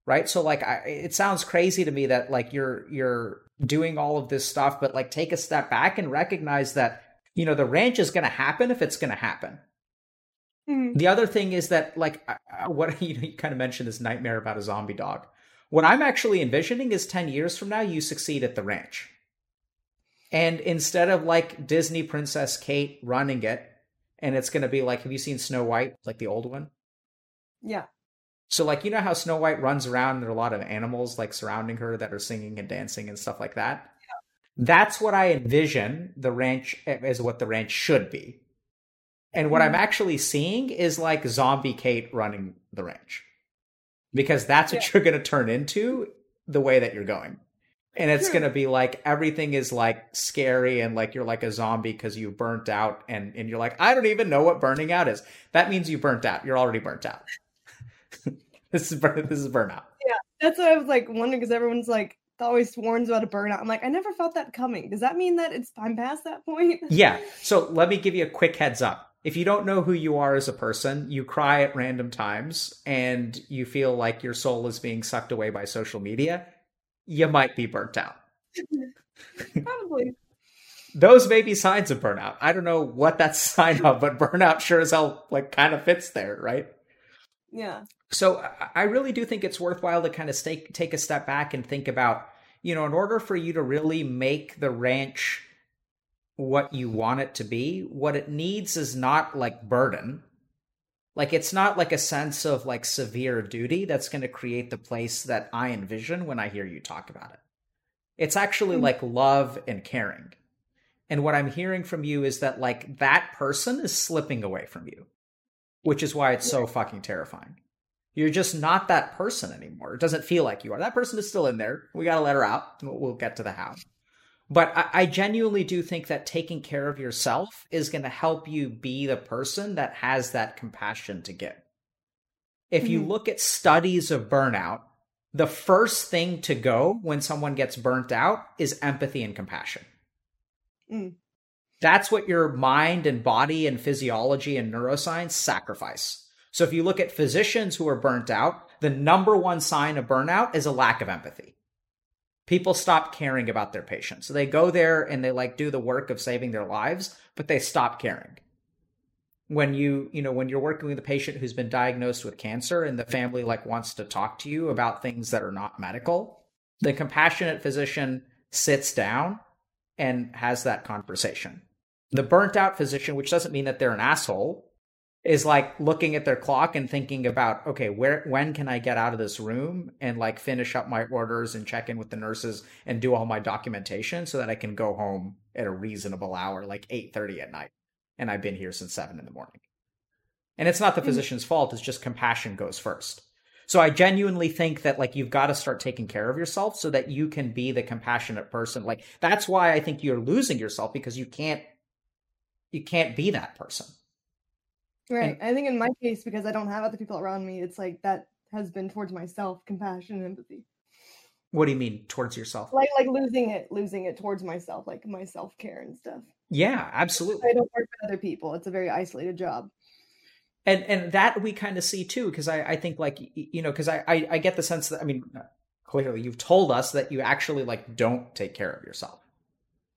right? So like I, it sounds crazy to me that like you're you're doing all of this stuff but like take a step back and recognize that you know the ranch is going to happen if it's going to happen. Mm-hmm. the other thing is that like what <laughs> you, know, you kind of mentioned this nightmare about a zombie dog. What i'm actually envisioning is 10 years from now you succeed at the ranch. And instead of like disney princess kate running it and it's going to be like have you seen snow white like the old one? Yeah so like you know how Snow White runs around and there are a lot of animals like surrounding her that are singing and dancing and stuff like that. Yeah. That's what I envision the ranch as what the ranch should be. And what mm-hmm. I'm actually seeing is like zombie Kate running the ranch. Because that's what yeah. you're going to turn into the way that you're going. And it's going to be like everything is like scary and like you're like a zombie because you've burnt out and, and you're like, I don't even know what burning out is. That means you burnt out. You're already burnt out. This is this is burnout. Yeah, that's what I was like wondering because everyone's like always warns about a burnout. I'm like, I never felt that coming. Does that mean that it's I'm past that point? <laughs> yeah. So let me give you a quick heads up. If you don't know who you are as a person, you cry at random times, and you feel like your soul is being sucked away by social media, you might be burnt out. <laughs> Probably. Those may be signs of burnout. I don't know what that's <laughs> sign of, but burnout sure as hell like kind of fits there, right? Yeah. So I really do think it's worthwhile to kind of stay, take a step back and think about, you know, in order for you to really make the ranch what you want it to be, what it needs is not like burden. Like it's not like a sense of like severe duty that's going to create the place that I envision when I hear you talk about it. It's actually mm-hmm. like love and caring. And what I'm hearing from you is that like that person is slipping away from you, which is why it's so fucking terrifying. You're just not that person anymore. It doesn't feel like you are. That person is still in there. We got to let her out. We'll get to the how. But I, I genuinely do think that taking care of yourself is going to help you be the person that has that compassion to give. If you Mhm. look at studies of burnout, the first thing to go when someone gets burnt out is empathy and compassion. Mm. That's what your mind and body and physiology and neuroscience sacrifice. So if you look at physicians who are burnt out, the number one sign of burnout is a lack of empathy. People stop caring about their patients. So they go there and they like do the work of saving their lives, but they stop caring. When you, you know, when you're working with a patient who's been diagnosed with cancer and the family like wants to talk to you about things that are not medical, the compassionate physician sits down and has that conversation. The burnt out physician, which doesn't mean that they're an asshole, is like looking at their clock and thinking about, okay, where when can I get out of this room and like finish up my orders and check in with the nurses and do all my documentation so that I can go home at a reasonable hour, like 8:30 at night. And I've been here since seven in the morning. And it's not the Mhm. physician's fault, it's just compassion goes first. So I genuinely think that like you've got to start taking care of yourself so that you can be the compassionate person. Like that's why I think you're losing yourself because you can't you can't be that person. Right. I think in my case, because I don't have other people around me, it's like that has been towards myself, compassion and empathy. What do you mean towards yourself? Like like losing it, losing it towards myself, like my self care and stuff. Yeah, absolutely. I don't work with other people. It's a very isolated job. and and that we kind of see too because I, I think like you know because I, I i get the sense that i mean clearly you've told us that you actually like don't take care of yourself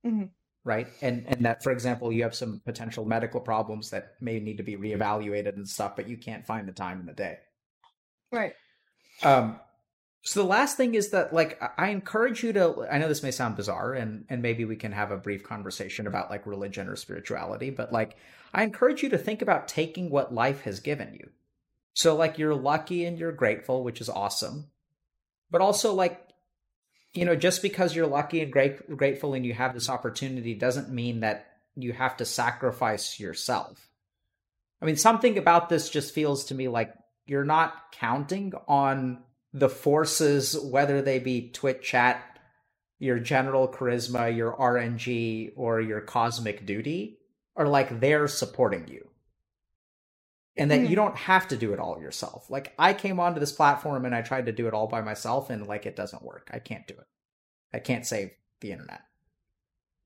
Mhm. Right? And and that for example you have some potential medical problems that may need to be reevaluated and stuff but you can't find the time in the day. Right. um so the last thing is that like I- encourage you to i know this may sound bizarre and and maybe we can have a brief conversation about like religion or spirituality but like i encourage you to think about taking what life has given you. So like you're lucky and you're grateful which is awesome but also like you know just because you're lucky and great, grateful and you have this opportunity doesn't mean that you have to sacrifice yourself. I mean something about this just feels to me like you're not counting on the forces whether they be Twitch chat your general charisma your rng or your cosmic duty are like they're supporting you and that Mhm. you don't have to do it all yourself. Like I came onto this platform and I tried to do it all by myself and like it doesn't work. I can't do it. I can't save the internet.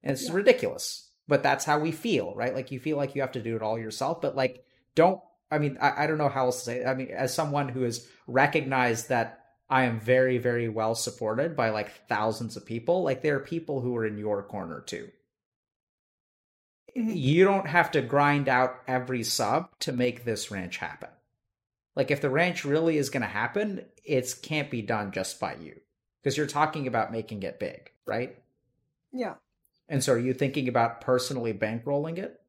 And it's Yeah. ridiculous. But that's how we feel, right? Like you feel like you have to do it all yourself, but like don't I mean, I, I don't know how else to say it. I mean, as someone who has recognized that I am very, very well supported by like thousands of people, like there are people who are in your corner too. You don't have to grind out every sub to make this ranch happen. Like if the ranch really is going to happen, it can't be done just by you because you're talking about making it big, right? Yeah. And so are you thinking about personally bankrolling it?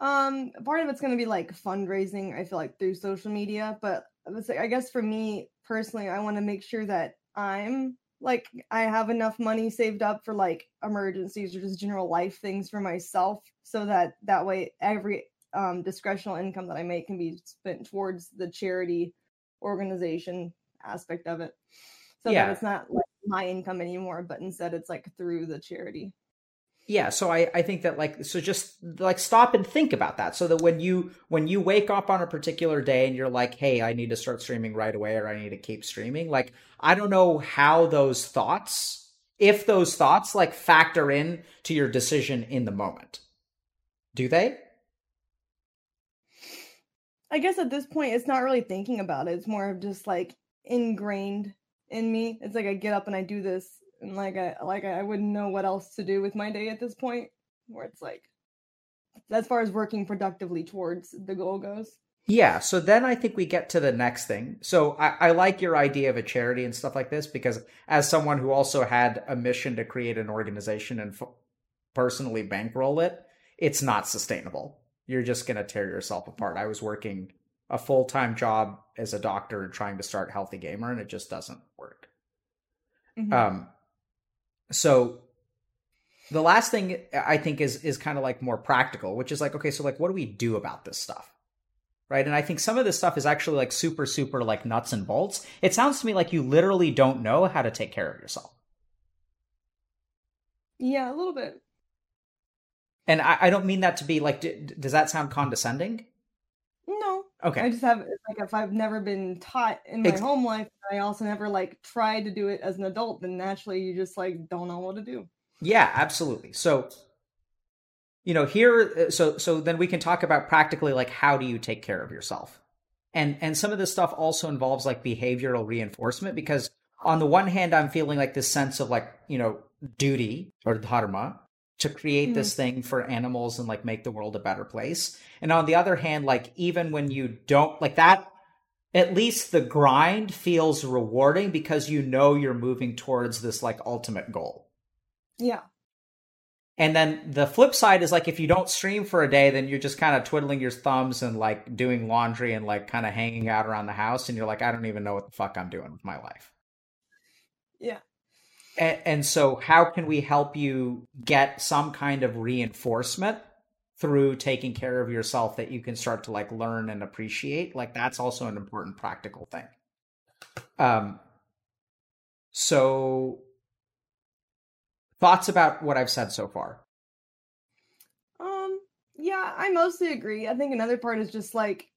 Um, part of it's going to be like fundraising, I feel like through social media, but I I guess for me personally, I want to make sure that I'm like I have enough money saved up for like emergencies or just general life things for myself so that that way every um discretional income that I make can be spent towards the charity organization aspect of it. So Yeah. that it's not like my income anymore, but instead it's like through the charity. Yeah, so I, I think that like so just like stop and think about that so that when you when you wake up on a particular day and you're like, "Hey, I need to start streaming right away or I need to keep streaming." Like I don't know how those thoughts if those thoughts like factor in to your decision in the moment. Do they? I guess at this point, it's not really thinking about it. It's more of just like ingrained in me. It's like I get up and I do this, and like I like I wouldn't know what else to do with my day at this point. Where it's like, as far as working productively towards the goal goes. Yeah, so then I think we get to the next thing. So I, I like your idea of a charity and stuff like this because as someone who also had a mission to create an organization and f- personally bankroll it, it's not sustainable. You're just going to tear yourself apart. I was working a full time job as a doctor and trying to start Healthy Gamer, and it just doesn't work. Mhm. Um, so the last thing I think is is kind of like more practical, which is like, okay, so like what do we do about this stuff? Right. And I think some of this stuff is actually like super, super like nuts and bolts. It sounds to me like you literally don't know how to take care of yourself. Yeah, a little bit. And I, I don't mean that to be like, d- does that sound condescending? Okay. I just have like if I've never been taught in my Ex- home life, I also never like tried to do it as an adult, then naturally you just like don't know what to do. Yeah, absolutely. So, you know, here, uh, so so then we can talk about practically like how do you take care of yourself, and and some of this stuff also involves like behavioral reinforcement because on the one hand, I'm feeling like this sense of like you know duty or dharma to create Mhm. this thing for animals and like make the world a better place, and on the other hand, like even when you don't like that. At least the grind feels rewarding because you know you're moving towards this like ultimate goal. Yeah. And then the flip side is like if you don't stream for a day, then you're just kind of twiddling your thumbs and like doing laundry and like kind of hanging out around the house, and you're like, I don't even know what the fuck I'm doing with my life. Yeah. And, and so, how can we help you get some kind of reinforcement through taking care of yourself that you can start to like learn and appreciate? Like that's also an important practical thing. Um. So, thoughts about what I've said so far? Um, yeah, I mostly agree. I think another part is just like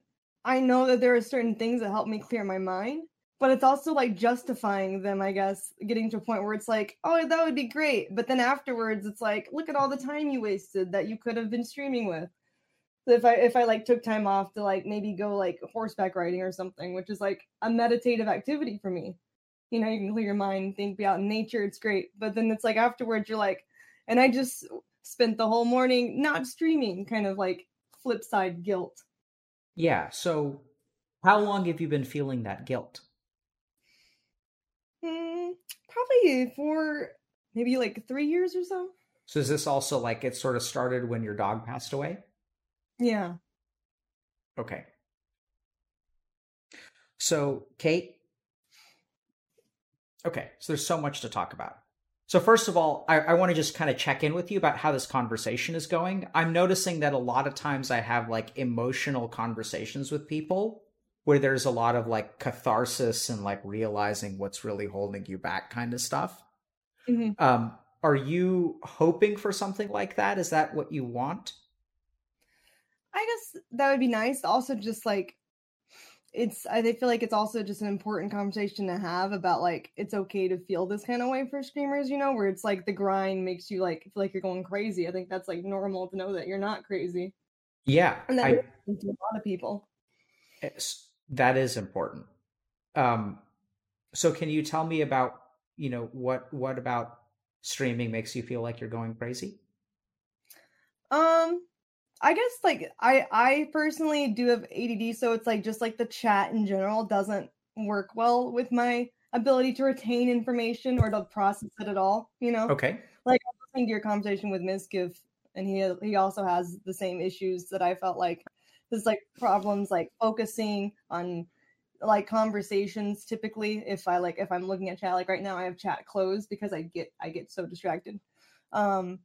I know that there are certain things that help me clear my mind, but it's also like justifying them, I guess, getting to a point where it's like, oh, that would be great. But then afterwards it's like, look at all the time you wasted that you could have been streaming with. So if I if I like took time off to like maybe go like horseback riding or something, which is like a meditative activity for me. You know, you can clear your mind, think, be out in nature, it's great. But then it's like afterwards you're like, and I just spent the whole morning not streaming, kind of like flip side guilt. Yeah. So, how long have you been feeling that guilt? Hmm, probably for maybe like three years or so. So, is this also like it sort of started when your dog passed away? Yeah. Okay. So, Kate. Okay, so there's so much to talk about. So, first of all, I, I want to just kind of check in with you about how this conversation is going. I'm noticing that a lot of times I have like emotional conversations with people where there's a lot of like catharsis and like realizing what's really holding you back kind of stuff. Mhm. Um, are you hoping for something like that? Is that what you want? I guess that would be nice. Also, just like it's, I feel like it's also just an important conversation to have about like it's okay to feel this kind of way for streamers, you know, where it's like the grind makes you like feel like you're going crazy. I think that's like normal to know that you're not crazy, Yeah, and that I, to a lot of people. It's, that is important. Um, so can you tell me about you know what what about streaming makes you feel like you're going crazy? Um, I guess like I I personally do have ADD, so it's like just like the chat in general doesn't work well with my ability to retain information or to process it at all. You know, Okay. Like listening to your conversation with Mizkif, and he he also has the same issues that I felt like there's like problems like focusing on like conversations typically if i like if i'm looking at chat like right now i have chat closed because i get i get so distracted. Um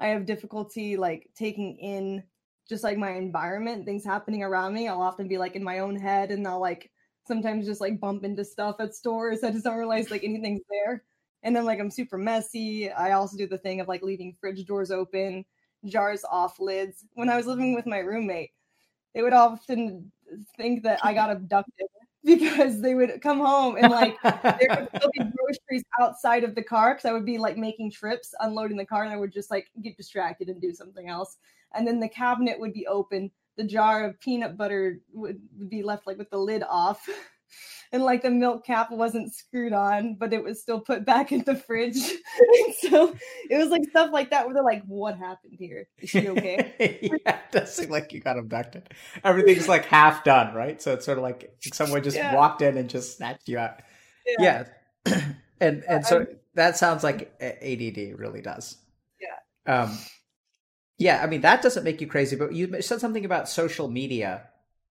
i have difficulty like taking in just like my environment things happening around me. I'll often be like in my own head and i'll like sometimes just like bump into stuff at stores. <laughs> I just don't realize like anything's there. And then like i'm super messy. I also do the thing of like leaving fridge doors open jars off lids. When i was living with my roommate they would often think that i got abducted because they would come home and like there would still be groceries outside of the car because I would be like making trips, unloading the car, and I would just like get distracted and do something else. And then the cabinet would be open, the jar of peanut butter would, would be left like with the lid off. <laughs> And like the milk cap wasn't screwed on, but it was still put back in the fridge. <laughs> <laughs> So it was like stuff like that where they're like, What happened here? Is she okay? <laughs> yeah, it does seem like you got abducted. Everything's like half done, right? So it's sort of like someone just Yeah. walked in and just snatched you out. Yeah. <clears throat> and and so that sounds like ADD really does. Yeah. Um yeah, I mean that doesn't make you crazy, but you said something about social media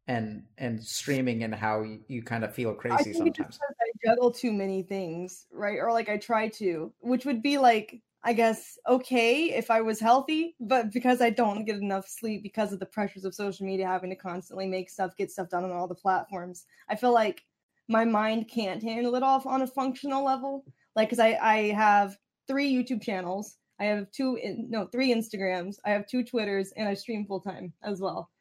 and and streaming and how you, you kind of feel I crazy think sometimes. I juggle too many things, right? Or like I try to, which would be like I guess, okay if I was healthy, but because I don't get enough sleep because of the pressures of social media, having to constantly make stuff, get stuff done on all the platforms, I feel like my mind can't handle it off on a functional level. Like, because I, I have three YouTube channels, I have two, in, no, three Instagrams, I have two Twitters, and I stream full time as well.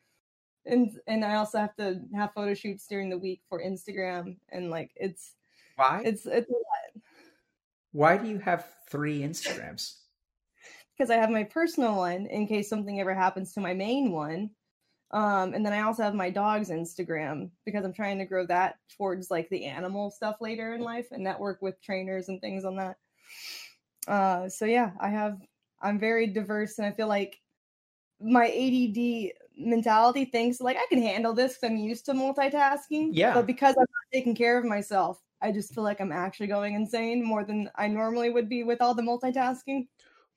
And and I also have to have photo shoots during the week for Instagram, and like it's why it's it's a lot. Why do you have three Instagrams? Because I have my personal one in case something ever happens to my main one. Um, and then I also have my dog's Instagram because I'm trying to grow that towards like the animal stuff later in life and network with trainers and things on that. Uh, so yeah, I have I'm very diverse and I feel like my ADD mentality thinks like I can handle this because I'm used to multitasking. Yeah. But because I'm not taking care of myself, I just feel like I'm actually going insane more than I normally would be with all the multitasking.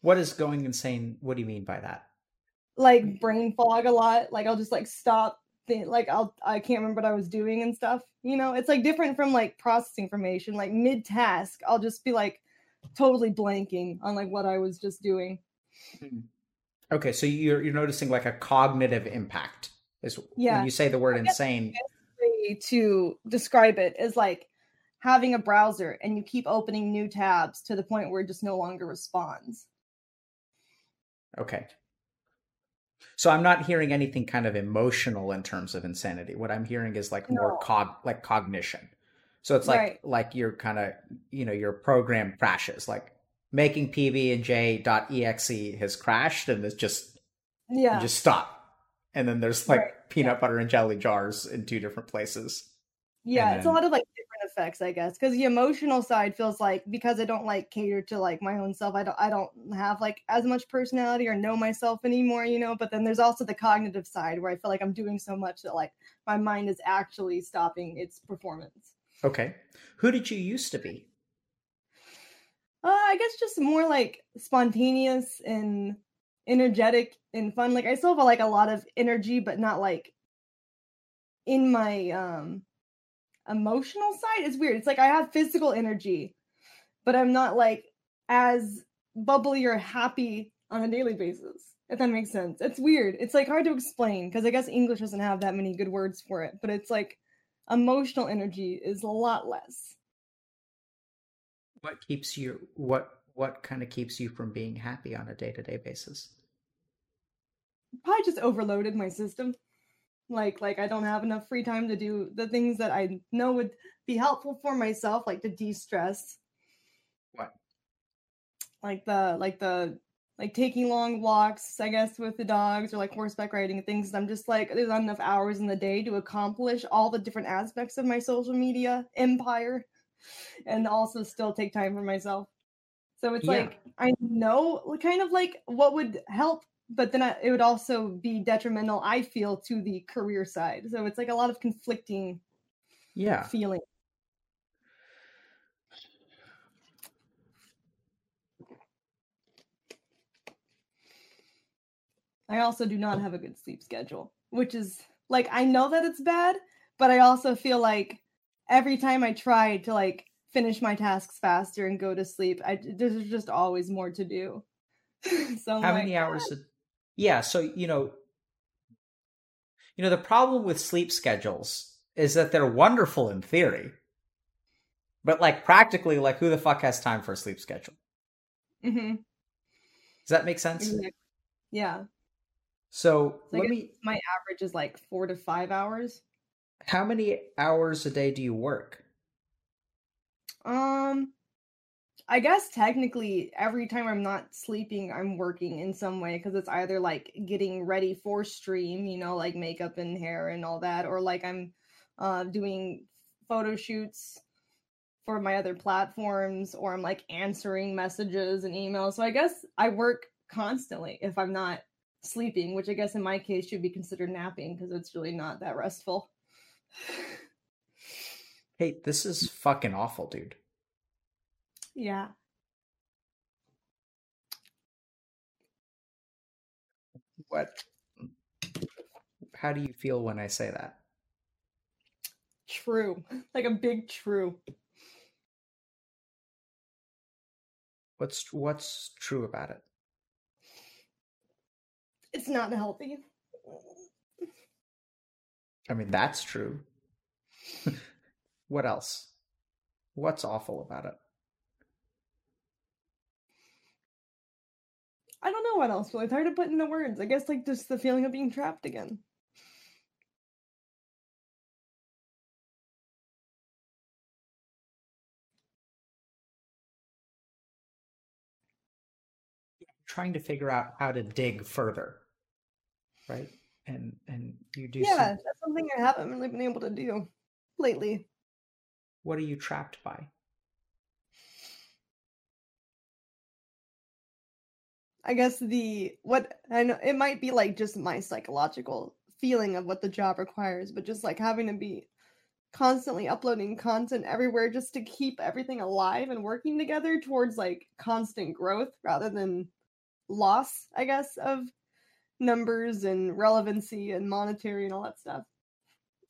What is going insane? What do you mean by that? Like brain fog a lot. Like I'll just like stop think, like I'll I can't remember what I was doing and stuff. You know, it's like different from like processing information. Like mid task, I'll just be like totally blanking on like what I was just doing. Hmm. Okay, so you're you're noticing like a cognitive impact. Is yeah. when you say the word insane. To describe it is like having a browser and you keep opening new tabs to the point where it just no longer responds. Okay. So I'm not hearing anything kind of emotional in terms of insanity. What I'm hearing is like no. more cog like cognition. So it's like right. like your kind of you know your program crashes like making pb and j.exe has crashed and it's just yeah just stop and then there's like right. peanut yeah. butter and jelly jars in two different places yeah then... it's a lot of like different effects, I guess, because the emotional side feels like because I don't like cater to like my own self, I don't I don't have like as much personality or know myself anymore, you know. But then there's also the cognitive side where I feel like I'm doing so much that like my mind is actually stopping its performance. Okay, who did you used to be? Uh, I guess just more like spontaneous and energetic and fun. Like I still have like a lot of energy, but not like in my um emotional side. It's weird. It's like i have physical energy but i'm not like as bubbly or happy on a daily basis if that makes sense. It's weird. It's like hard to explain because i guess english doesn't have that many good words for it but it's like emotional energy is a lot less what keeps you what what kind of keeps you from being happy on a day-to-day basis? Probably just overloaded my system. Like like i don't have enough free time to do the things that i know would be helpful for myself like to de-stress. What? Like the like the like taking long walks i guess with the dogs or like horseback riding and things i'm just like there's not enough hours in the day to accomplish all the different aspects of my social media empire and also still take time for myself. So it's yeah. like i know kind of like what would help but then I, it would also be detrimental i feel to the career side. So it's like a lot of conflicting yeah. feeling. I also do not have a good sleep schedule which is like i know that it's bad but i also feel like every time i try to like finish my tasks faster and go to sleep i there's just always more to do <laughs> so I'm how like, many hours a, yeah, so you know, you know the problem with sleep schedules is that they're wonderful in theory, but like practically, like who the fuck has time for a sleep schedule? Mm-hmm. Does that make sense? Yeah. So let me. My average is like four to five hours. How many hours a day do you work? Um, I guess technically every time I'm not sleeping, I'm working in some way because it's either like getting ready for stream, you know, like makeup and hair and all that, or like I'm uh, doing photo shoots for my other platforms, or I'm like answering messages and emails. So I guess I work constantly if I'm not sleeping, which I guess in my case should be considered napping because it's really not that restful. Hey, this is fucking awful, dude. Yeah. What? How do you feel when I say that? True. Like a big true. What's what's true about it? It's not healthy. I mean, that's true. <laughs> what else? What's awful about it? I don't know what else. Really, it's hard to put into words. I guess like just the feeling of being trapped again. Trying to figure out how to dig further, right? And and you do. Yeah, some- that's something I haven't really been able to do lately. what are you trapped by? I guess the what I know it might be like just my psychological feeling of what the job requires, but just like having to be constantly uploading content everywhere just to keep everything alive and working together towards like constant growth rather than loss, I guess, of numbers and relevancy and monetary and all that stuff.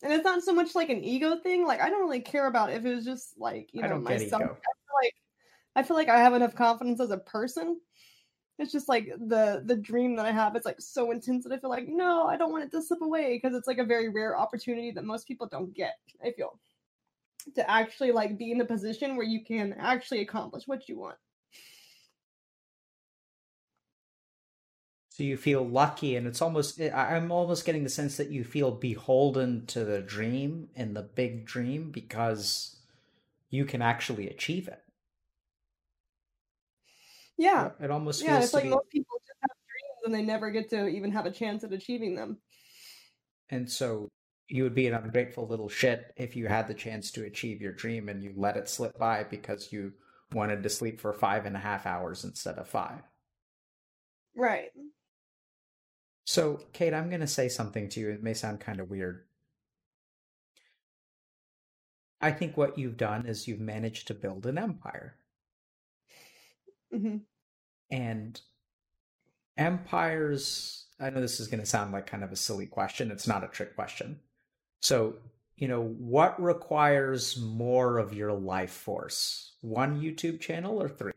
And it's not so much like an ego thing. Like I don't really care about if it was just like, you know, myself. I feel like I feel like I have enough confidence as a person it's just like the the dream that I have. It's like so intense that I feel like no, I don't want it to slip away because it's like a very rare opportunity that most people don't get. I feel to actually like be in a position where you can actually accomplish what you want. So you feel lucky, and it's almost, eh, I- I'm almost getting the sense that you feel beholden to the dream and the big dream because you can actually achieve it. Yeah, It almost yeah. feels It's like be, most people just have dreams and they never get to even have a chance at achieving them. and so you would be an ungrateful little shit if you had the chance to achieve your dream and you let it slip by because you wanted to sleep for five and a half hours instead of five. Right. So, Kate, I'm going to say something to you. It may sound kind of weird. I think what you've done is you've managed to build an empire. hmm And empires, I know this is going to sound like kind of a silly question. It's not a trick question. So, you know, what requires more of your life force? One YouTube channel or three?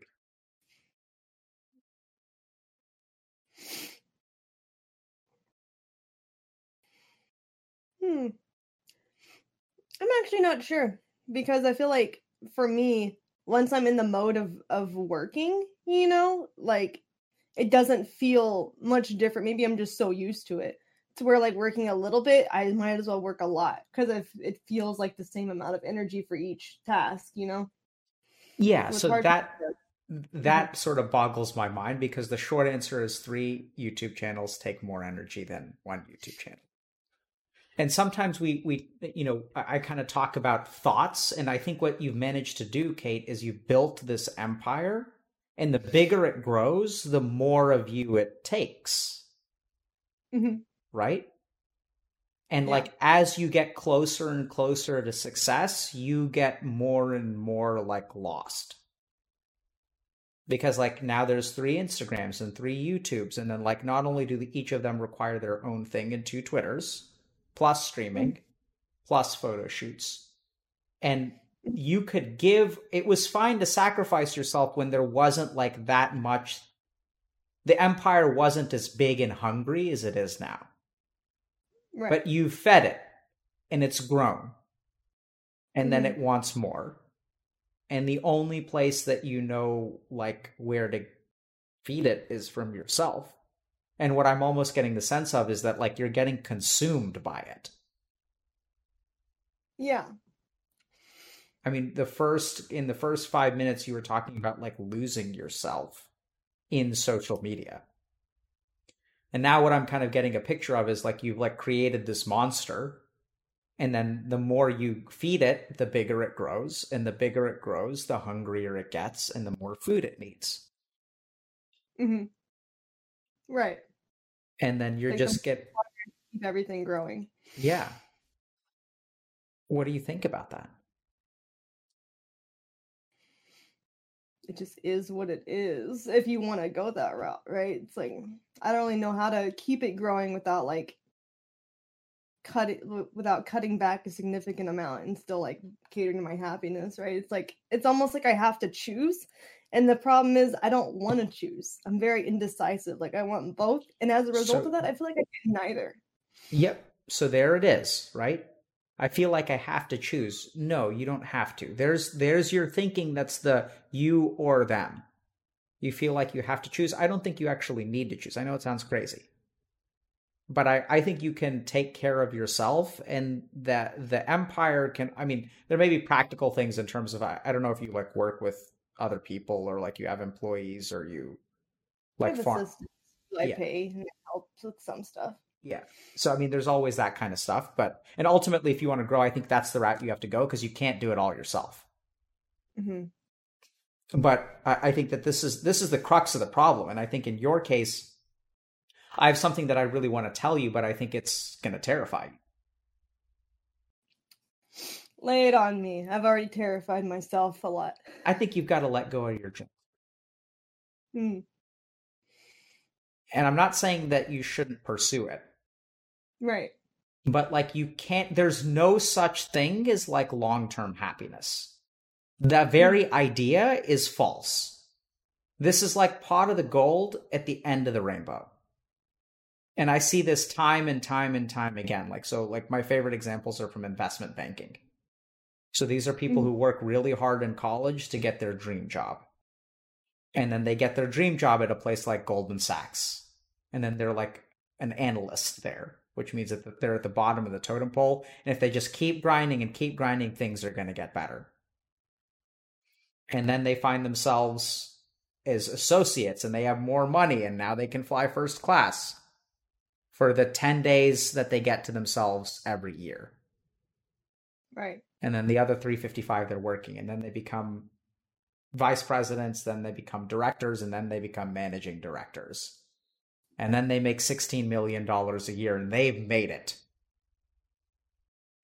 Hmm. I'm actually not sure because I feel like for me, once I'm in the mode of of working, you know, like it doesn't feel much different. Maybe I'm just so used to it. To where like working a little bit, I might as well work a lot because if it feels like the same amount of energy for each task, you know. Yeah, So hard to- that that sort of boggles my mind because the short answer is three YouTube channels take more energy than one YouTube channel. And sometimes we we you know I, I kind of talk about thoughts, and I think what you've managed to do, Kate, is you've built this empire, and the bigger it grows, the more of you it takes, Mhm. right? And Yeah. like as you get closer and closer to success, you get more and more like lost because like now there's three Instagrams and three YouTubes, and then like not only do each of them require their own thing and two Twitters, plus streaming, plus photo shoots, and you could give. It was fine to sacrifice yourself when there wasn't like that much. The empire wasn't as big and hungry as it is now, Right. but you fed it, and it's grown, and then Mhm. it wants more and the only place that you know like where to feed it is from yourself and what i'm almost getting the sense of is that like you're getting consumed by it. Yeah. i mean the first in the first 5 minutes you were talking about like losing yourself in social media. And now what i'm kind of getting a picture of is like you've like created this monster. And then the more you feed it the bigger it grows. And the bigger it grows the hungrier it gets. And the more food it needs. Hmm Right. And then you're just get Keep everything growing. yeah. What do you think about that? It just is what it is if you want to go that route right? It's like i don't really know how to keep it growing without like cut it without cutting back a significant amount and still like catering to my happiness right? It's like it's almost like i have to choose And the problem is, I don't want to choose. I'm very indecisive. Like, I want both. And as a result So- of that, I feel like I get neither. Yep. So there it is, right? I feel like I have to choose. No, you don't have to. There's there's your thinking that's the you or them. You feel like you have to choose. I don't think you actually need to choose. I know it sounds crazy. But I, I think you can take care of yourself and that the empire can I mean, there may be practical things in terms of I, I don't know if you like work with other people or like you have employees or you like farm I Yeah. pay it helps with some stuff. Yeah. So I mean, there's always that kind of stuff, but and ultimately, if you want to grow, I think that's the route you have to go because you can't do it all yourself. hmm But I, I think that this is this is the crux of the problem, and I think in your case, I have something that I really want to tell you, but I think it's going to terrify you. Lay it on me. I've already terrified myself a lot. I think you've got to let go of your dream, Mm, and I'm not saying that you shouldn't pursue it, right. but like you can't. There's no such thing as like long term happiness. The very idea is false. This is like pot of the gold at the end of the rainbow. And I see this time and time and time again. Like, so, like, my favorite examples are from investment banking. So, these are people Mhm. who work really hard in college to get their dream job. And then they get their dream job at a place like Goldman Sachs. And then they're like an analyst there, which means that they're at the bottom of the totem pole. And if they just keep grinding and keep grinding, things are going to get better and then they find themselves as associates and they have more money and now they can fly first class for the 10 days that they get to themselves every year Right. And then the other 355 they're working and then they become vice presidents then they become directors and then they become managing directors. And then they make 16 million dollars a year and they've made it.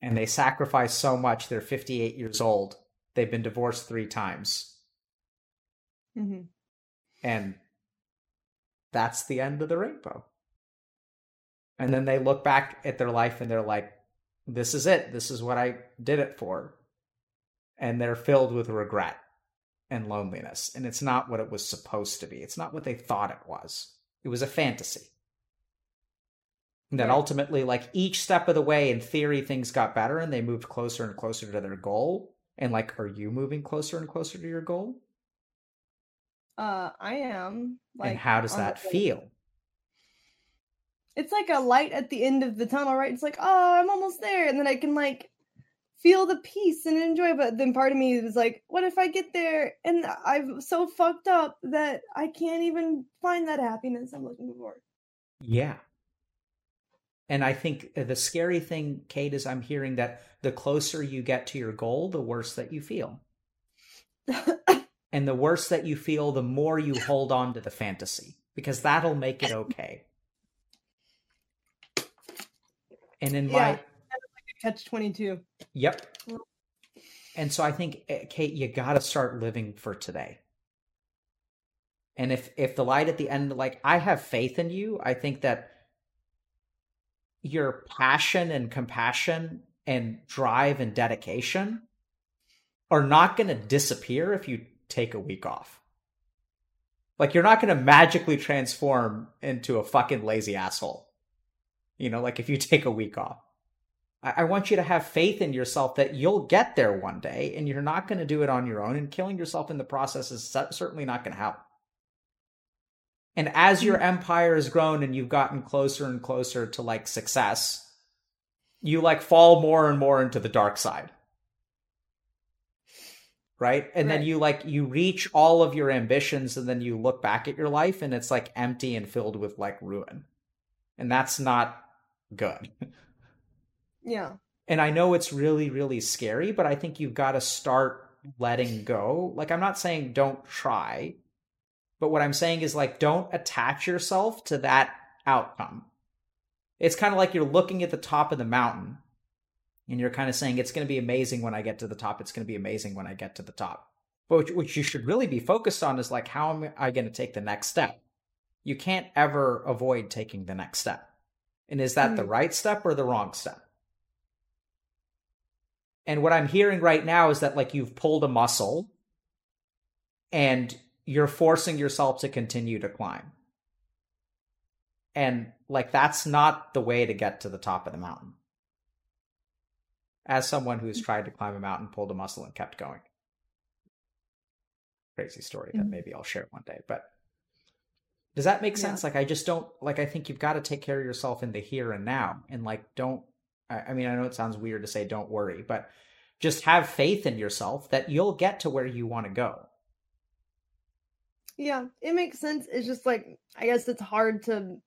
And they sacrifice so much they're 58 years old. They've been divorced 3 times. Hmm and that's the end of the rainbow. And then they look back at their life and they're like this is it. This is what i did it for. And they're filled with regret and loneliness. And it's not what it was supposed to be. It's not what they thought it was. It was a fantasy. And then ultimately like each step of the way in theory things got better and they moved closer and closer to their goal. And like are you moving closer and closer to your goal? Uh, I am. Like, and how does that feel It's like a light at the end of the tunnel, right? It's like, oh, I'm almost there, and then I can like feel the peace and enjoy. But then part of me was like, what if I get there and I'm so fucked up that I can't even find that happiness I'm looking for? Yeah. And I think the scary thing, Kate, is I'm hearing that the closer you get to your goal, the worse that you feel. <laughs> And the worse that you feel, the more you hold on to the fantasy because that'll make it okay. And in my Yeah. Catch twenty two. Yep. And so I think eh, Kate, you got to start living for today. And if if the light at the end like I have faith in you, I think that your passion and compassion and drive and dedication are not going to disappear if you take a week off. Like you're not going to magically transform into a fucking lazy asshole. You know, like if you take a week off. I, I want you to have faith in yourself that you'll get there one day and you're not going to do it on your own and killing yourself in the process is cer- certainly not going to help. And as your mm-hmm. empire has grown and you've gotten closer and closer to like success, you like fall more and more into the dark side. Right? And then you like you reach all of your ambitions and then you look back at your life and it's like empty and filled with like ruin. And that's not good. Yeah. And I know it's really, really scary, but I think you've got to start letting go. Like, I'm not saying don't try, but what I'm saying is, like, don't attach yourself to that outcome. It's kind of like you're looking at the top of the mountain and you're kind of saying, it's going to be amazing when I get to the top. It's going to be amazing when I get to the top. But what- you should really be focused on is, like, how am I going to take the next step? You can't ever avoid taking the next step. And is that the Mhm. right step or the wrong step? And what I'm hearing right now is that like you've pulled a muscle and you're forcing yourself to continue to climb. And like that's not the way to get to the top of the mountain. As someone who's tried to climb a mountain, pulled a muscle and kept going. Crazy story that Mhm. maybe I'll share one day, but does that make Yeah. sense? Like I just don't like I think you've got to take care of yourself in the here and now and like don't I, I mean I know it sounds weird to say don't worry, but just have faith in yourself that you'll get to where you want to go. Yeah, it makes sense. It's just like I guess it's hard to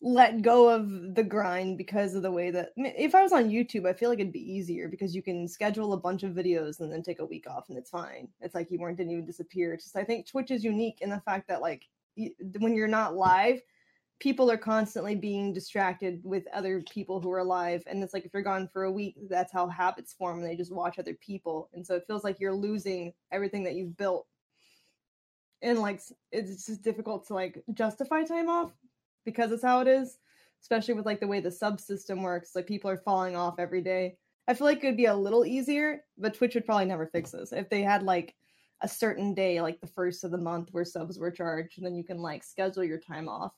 let go of the grind because of the way that if I was on YouTube, I feel like it'd be easier because you can schedule a bunch of videos and then take a week off and it's fine. It's like you weren't didn't even disappear. It's just I think Twitch is unique in the fact that like when you're not live, people are constantly being distracted with other people who are live and it's like if you're gone for a week, that's how habits form and they just watch other people. And so it feels like you're losing everything that you've built and like it's just difficult to like justify time off because it's how it is especially with like the way the subsystem works like people are falling off every day i feel like it would be a little easier but twitch would probably never fix this if they had like a certain day like the first of the month where subs were charged and then you can like schedule your time off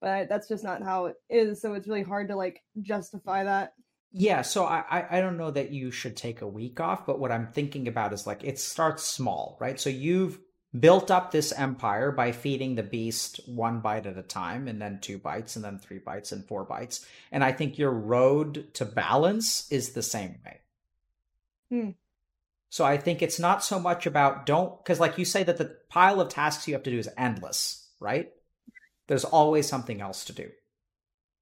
but that's just not how it is so it's really hard to like justify that Yeah, so I, I I don't know that you should take a week off, but what I'm thinking about is like it starts small, right? So you've built up this empire by feeding the beast one bite at a time, and then two bites, and then three bites, and four bites. And I think your road to balance is the same way. Hmm. So I think it's not so much about don't because like you say that the pile of tasks you have to do is endless, right? There's always something else to do.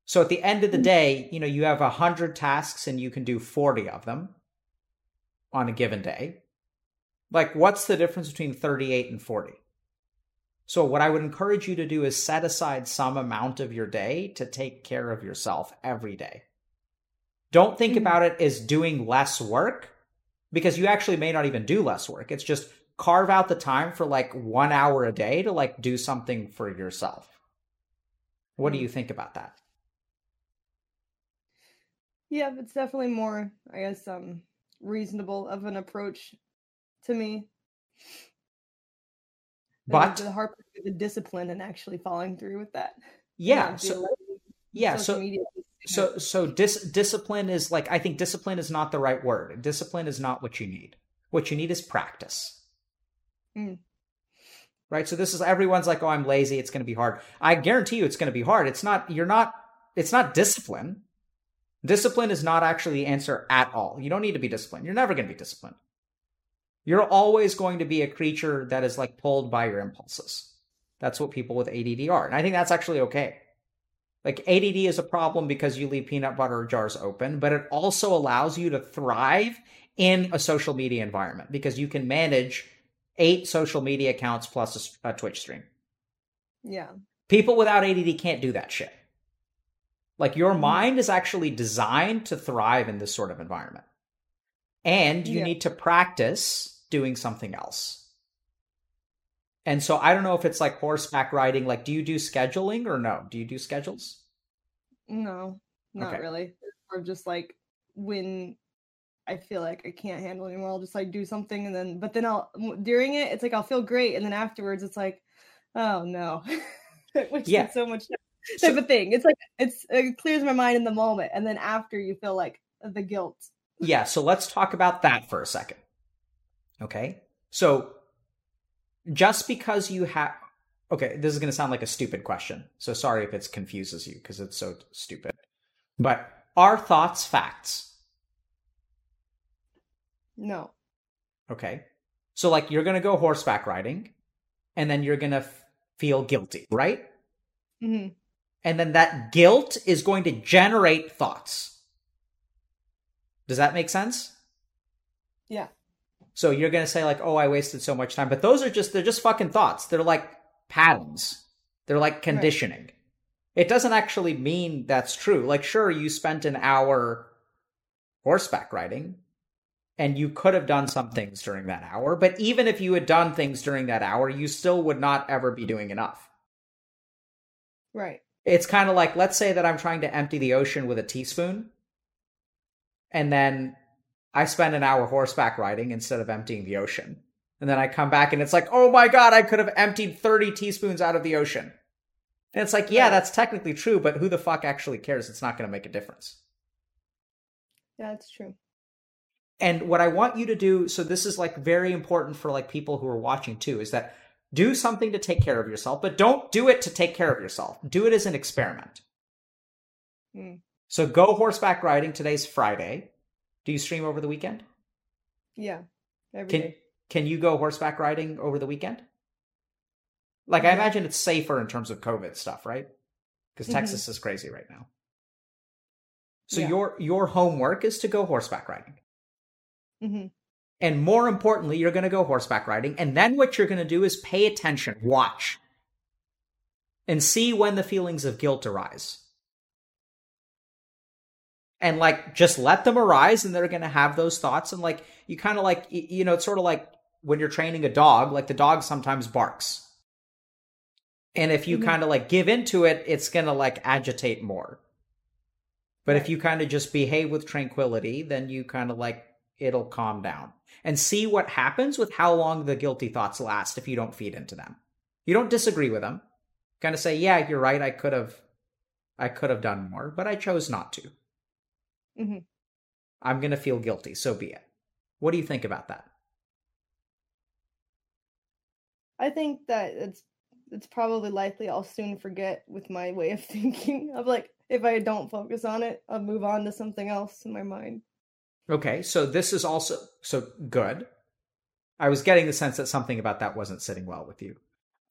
So at the end of the day, you know, you have a hundred tasks and you can do 40 of them on a given day. Like, what's the difference between 38 and 40? So what I would encourage you to do is set aside some amount of your day to take care of yourself every day. Don't think Mhm. about it as doing less work because you actually may not even do less work. It's just carve out the time for like one hour a day to like do something for yourself. What do Mhm. you think about that? yeah it's definitely more i guess um reasonable of an approach to me But the hard part is the discipline and actually following through with that. yeah, so like yeah, so media. So so dis- discipline is like I think discipline is not the right word. Discipline is not what you need. What you need is practice. Mm. Right? So this is everyone's like, "Oh, I'm lazy, it's going to be hard." I guarantee you it's going to be hard. It's not you're not it's not discipline. Discipline is not actually the answer at all. You don't need to be disciplined. You're never going to be disciplined. You're always going to be a creature that is like pulled by your impulses. That's what people with ADD are. And I think that's actually okay. Like ADD is a problem because you leave peanut butter jars open, but it also allows you to thrive in a social media environment because you can manage eight social media accounts plus a Twitch stream. Yeah. People without ADD can't do that shit. Like your mm-hmm. mind is actually designed to thrive in this sort of environment. And you Yeah. need to practice doing something else. And so I don't know if it's like horseback riding. Like, do you do scheduling or no? Do you do schedules? No, not Okay. really. Or just like when I feel like I can't handle anymore, I'll just like do something and then, but then I'll, during it, it's like I'll feel great. And then afterwards, it's like, oh no, <laughs> which Yeah. is so much type So- of thing. It's like, it's, it clears my mind in the moment. And then after you feel like the guilt. Yeah, so let's talk about that for a second. Okay? So just because you have Okay, this is going to sound like a stupid question. So sorry if it confuses you because it's so stupid. But are thoughts facts? No. Okay. So like you're going to go horseback riding and then you're going to f- feel guilty, right? hmm And then that guilt is going to generate thoughts. Does that make sense? Yeah. So you're going to say like, "Oh, I wasted so much time." But those are just they're just fucking thoughts. They're like patterns. They're like conditioning. It doesn't actually mean that's true. Like sure, you spent an hour horseback riding and you could have done some things during that hour, but even if you had done things during that hour, you still would not ever be doing enough. Right. It's kind of like let's say that I'm trying to empty the ocean with a teaspoon and then I spend an hour horseback riding instead of emptying the ocean. And then I come back and it's like, oh my god, I could have emptied 30 teaspoons out of the ocean. And it's like, yeah, that's technically true, but who the fuck actually cares? It's not going to make a difference. Yeah, that's true. And what I want you to do, so this is like very important for like people who are watching too, is that do something to take care of yourself, but don't do it to take care of yourself. Do it as an experiment. Mm. So go horseback riding. Today's Friday. Do you stream over the weekend? Yeah. Every Can day. can you go horseback riding over the weekend? Like I imagine it's safer in terms of COVID stuff, right? Because Mhm. Texas is crazy right now. So Yeah. your your homework is to go horseback riding. hmm And more importantly, you're going to go horseback riding. And then what you're going to do is pay attention, watch, and see when the feelings of guilt arise. And like, just let them arise, and they're going to have those thoughts. And like, you kind of like, you know, it's sort of like when you're training a dog, like the dog sometimes barks. And if you Mhm. kind of like give into it, it's going to like agitate more. But if you kind of just behave with tranquility, then you kind of like it'll calm down and see what happens with how long the guilty thoughts last if you don't feed into them. You don't disagree with them. Kind of say, "Yeah, you're right. I could have I could have done more, but I chose not to." Hmm I'm going to feel guilty, so be it. What do you think about that? I think that it's it's probably likely I'll soon forget with my way of <laughs> thinking of like if I don't focus on it, I'll move on to something else in my mind. Okay, so this is also so good. I was getting the sense that something about that wasn't sitting well with you.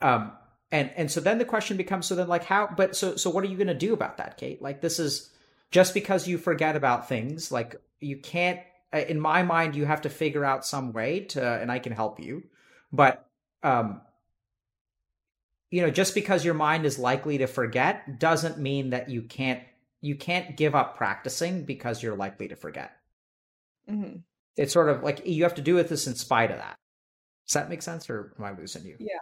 Um and and so then the question becomes so then like how but so so what are you going to do about that, Kate? Like this is just because you forget about things, like you can't uh, in my mind you have to figure out some way to and I can help you. But um you know, just because your mind is likely to forget doesn't mean that you can't you can't give up practicing because you're likely to forget hmm it's sort of like you have to do with this in spite of that. Does that make sense, or am I losing you? Yeah.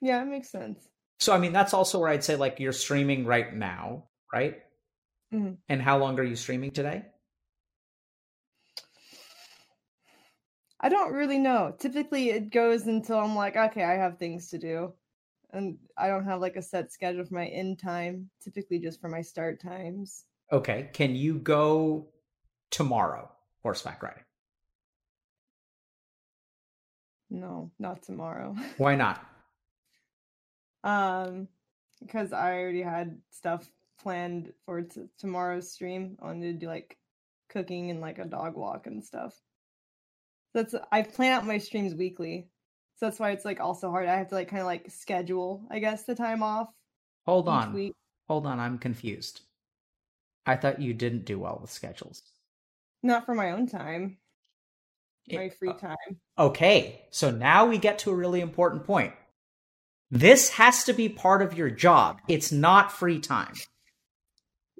Yeah, it makes sense. So, I mean, that's also where I'd say like you're streaming right now, right? Mhm. And how long are you streaming today? I don't really know. Typically, it goes until I'm like, okay, I have things to do, and I don't have like a set schedule for my end time. Typically, just for my start times. Okay, can you go tomorrow horseback riding? No, not tomorrow. <laughs> Why not? um, because I already had stuff planned for t- tomorrow's stream. I wanted to do like cooking and like a dog walk and stuff. That's I plan out my streams weekly, so that's why it's like also hard. I have to like kind of like schedule, I guess, the time off Hold on, week. hold on. I'm confused. I thought you didn't do well with schedules. Not for my own time, It- my free uh, time. Okay, so now we get to a really important point. This has to be part of your job. It's not free time.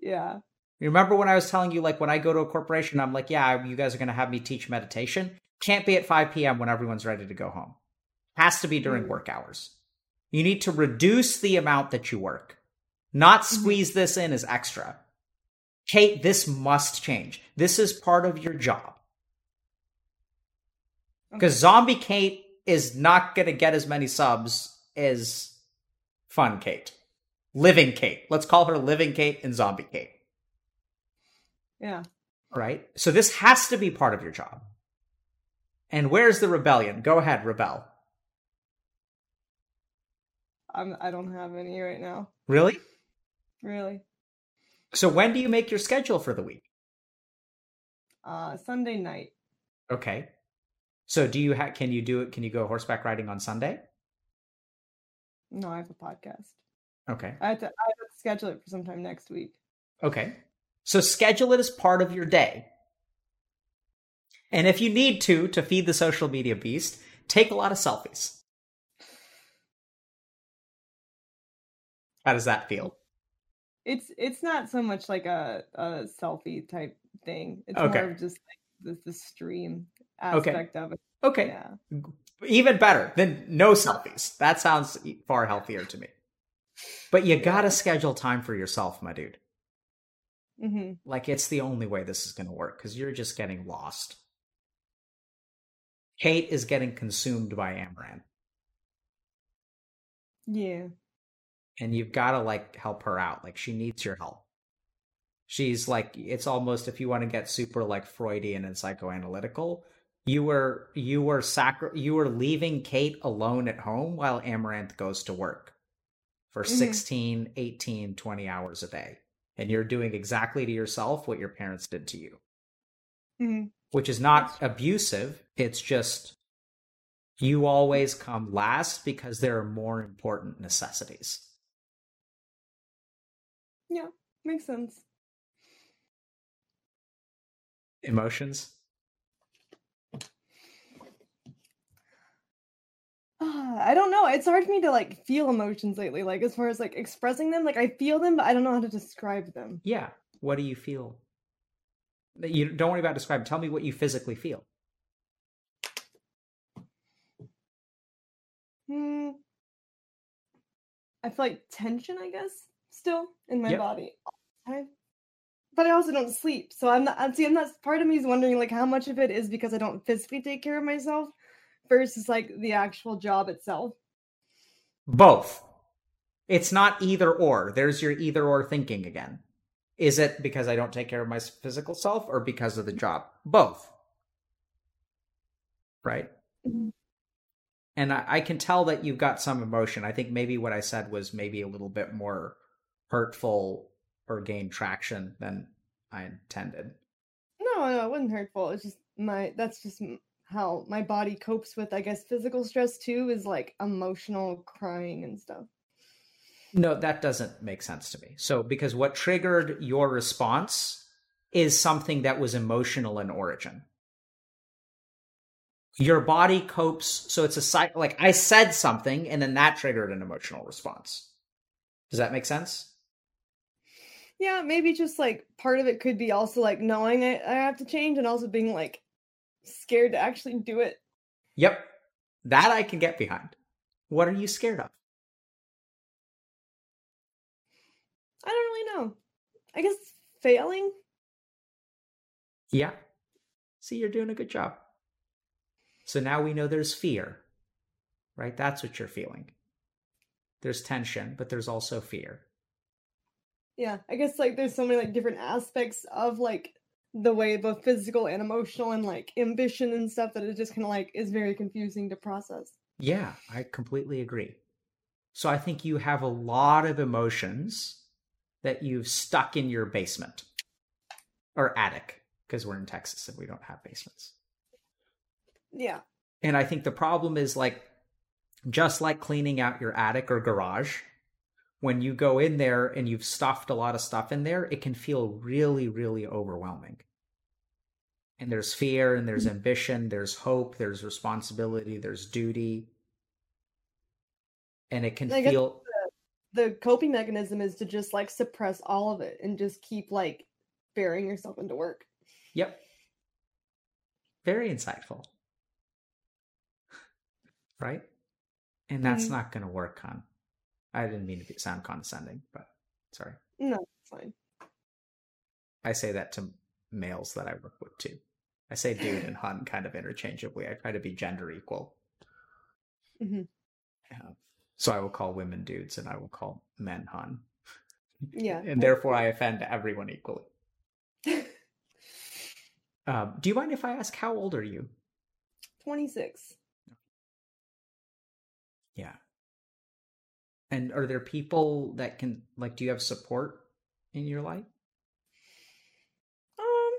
Yeah. You remember when I was telling you, like, when I go to a corporation, I'm like, yeah, you guys are going to have me teach meditation. Can't be at 5 p.m. when everyone's ready to go home. Has to be during Mm. work hours. You need to reduce the amount that you work, not squeeze this in as extra. Kate, this must change. This is part of your job. Because Zombie Kate is not going to get as many subs as Fun Kate. Living Kate. Let's call her Living Kate and Zombie Kate. Yeah. right? So this has to be part of your job. And where's the rebellion? Go ahead, rebel. I'm. I don't have any right now. Really? Really. So when do you make your schedule for the week? Uh, Sunday night. Okay. So do you ha- can you do it? Can you go horseback riding on Sunday? No, I have a podcast. Okay. I have to. I have to schedule it for sometime next week. Okay. So schedule it as part of your day. And if you need to, to feed the social media beast, take a lot of selfies. How does that feel? It's it's not so much like a, a selfie type thing. It's Okay. more of just like the, the stream Okay. aspect of it. Okay. Yeah. Even better than no selfies. That sounds far healthier to me. But you gotta schedule time for yourself, my dude. hmm Like, it's the only way this is gonna work because you're just getting lost. Kate is getting consumed by Amouranth. Yeah. And you've got to like help her out. Like she needs your help. She's like it's almost if you want to get super like Freudian and psychoanalytical, you were you were sacri- you were leaving Kate alone at home while Amouranth goes to work for Mhm. 16, 18, 20 hours a day. And you're doing exactly to yourself what your parents did to you. hmm which is not abusive. It's just you always come last because there are more important necessities. Yeah. Makes sense. Emotions? <sighs> I don't know. It's hard for me to like feel emotions lately. Like as far as like expressing them, like I feel them, but I don't know how to describe them. Yeah. What do you feel? You don't worry about describing. Tell me what you physically feel. Hmm. I feel like tension, I guess, still in my Yep. body. time. But I also don't sleep, so I'm not. See, I'm not. Part of me is wondering like how much of it is because I don't physically take care of myself, versus like the actual job itself. Both. It's not either or. There's your either or thinking again. Is it because I don't take care of my physical self or because of the job? Both. Right? Mhm. and I, I can tell that you've got some emotion. I think maybe what I said was maybe a little bit more hurtful or gained traction than I intended. No, no, it wasn't hurtful. It's just my. That's just how my body copes with, I guess, physical stress too. Is like emotional crying and stuff. No, that doesn't make sense to me. So, because what triggered your response is something that was emotional in origin. Your body copes, so it's a cycle. Like I said something, and then that triggered an emotional response. Does that make sense? Yeah, maybe just like part of it could be also like knowing I, I have to change and also being like scared to actually do it. Yep. That I can get behind. What are you scared of? I don't really know. I guess failing. Yeah. See, you're doing a good job. So now we know there's fear, right? That's what you're feeling. There's tension, but there's also fear. Yeah, I guess like there's so many like different aspects of like the way both physical and emotional and like ambition and stuff that it just kind of like is very confusing to process. Yeah, I completely agree. So I think you have a lot of emotions that you've stuck in your basement or attic because we're in Texas and we don't have basements. Yeah. And I think the problem is like just like cleaning out your attic or garage, when you go in there and you've stuffed a lot of stuff in there, it can feel really, really overwhelming. And there's fear and there's ambition, there's hope, there's responsibility, there's duty. And it can feel The coping mechanism is to just like suppress all of it and just keep like burying yourself into work. Yep. Very insightful. Right? And that's Mhm. not going to work, Con. I didn't mean to be, sound condescending, but sorry. No, it's fine. I say that to males that I work with too. I say dude and <laughs> hun kind of interchangeably. I try to be gender equal. Mhm. Yeah. So I will call women dudes and I will call men hun. Yeah. <laughs> And therefore I offend everyone equally. <laughs> Um, do you mind if I ask how old are you? 26. Yeah. And are there people that can like do you have support in your life? Um,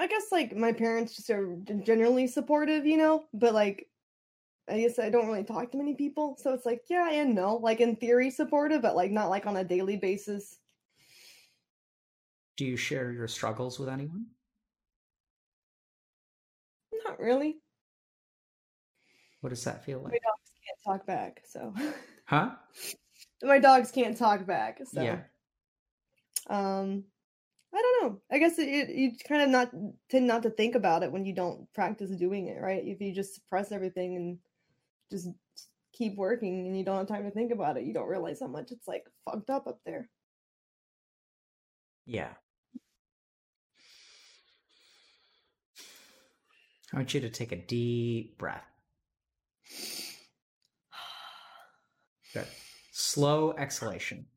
I guess like my parents just are generally supportive, you know, but like I guess I don't really talk to many people, so it's like yeah and no. Like in theory supportive, but like not like on a daily basis. Do you share your struggles with anyone? Not really. What does that feel My like? dogs can't talk back, so Huh? <laughs> my dogs can't talk back, so Yeah. um I don't know. I guess it, it you kind of not tend not to think about it when you don't practice doing it, right? If you just suppress everything and just keep working and you don't have time to think about it, you don't realize how much it's like fucked up up there. Yeah. I want you to take a deep breath. <sighs> Good. Slow exhalation.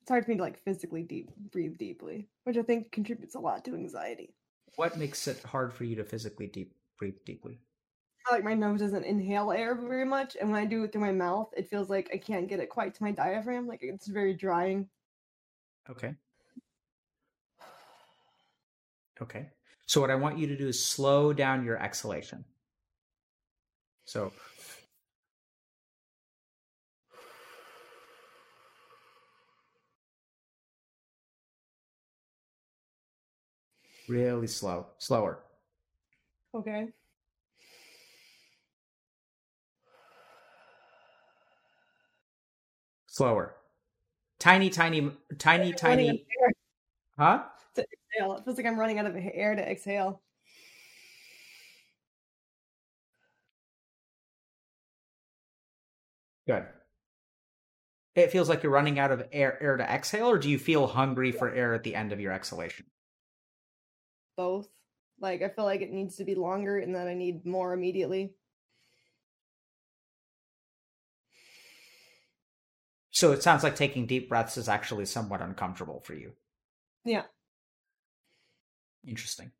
It's hard for me to like physically deep breathe deeply, which I think contributes a lot to anxiety. What makes it hard for you to physically deep breathe deeply? Like my nose doesn't inhale air very much, and when I do it through my mouth, it feels like I can't get it quite to my diaphragm. Like it's very drying. Okay. Okay. So what I want you to do is slow down your exhalation. So really slow, slower. Okay. Slower. Tiny, tiny, tiny, Like I'm running out tiny. Huh? To exhale. It feels like I'm running out of air to exhale. Good. It feels like you're running out of air, air to exhale, or do you feel hungry for air at the end of your exhalation? Both. Like I feel like it needs to be longer, and that I need more immediately. So it sounds like taking deep breaths is actually somewhat uncomfortable for you. Yeah. Interesting.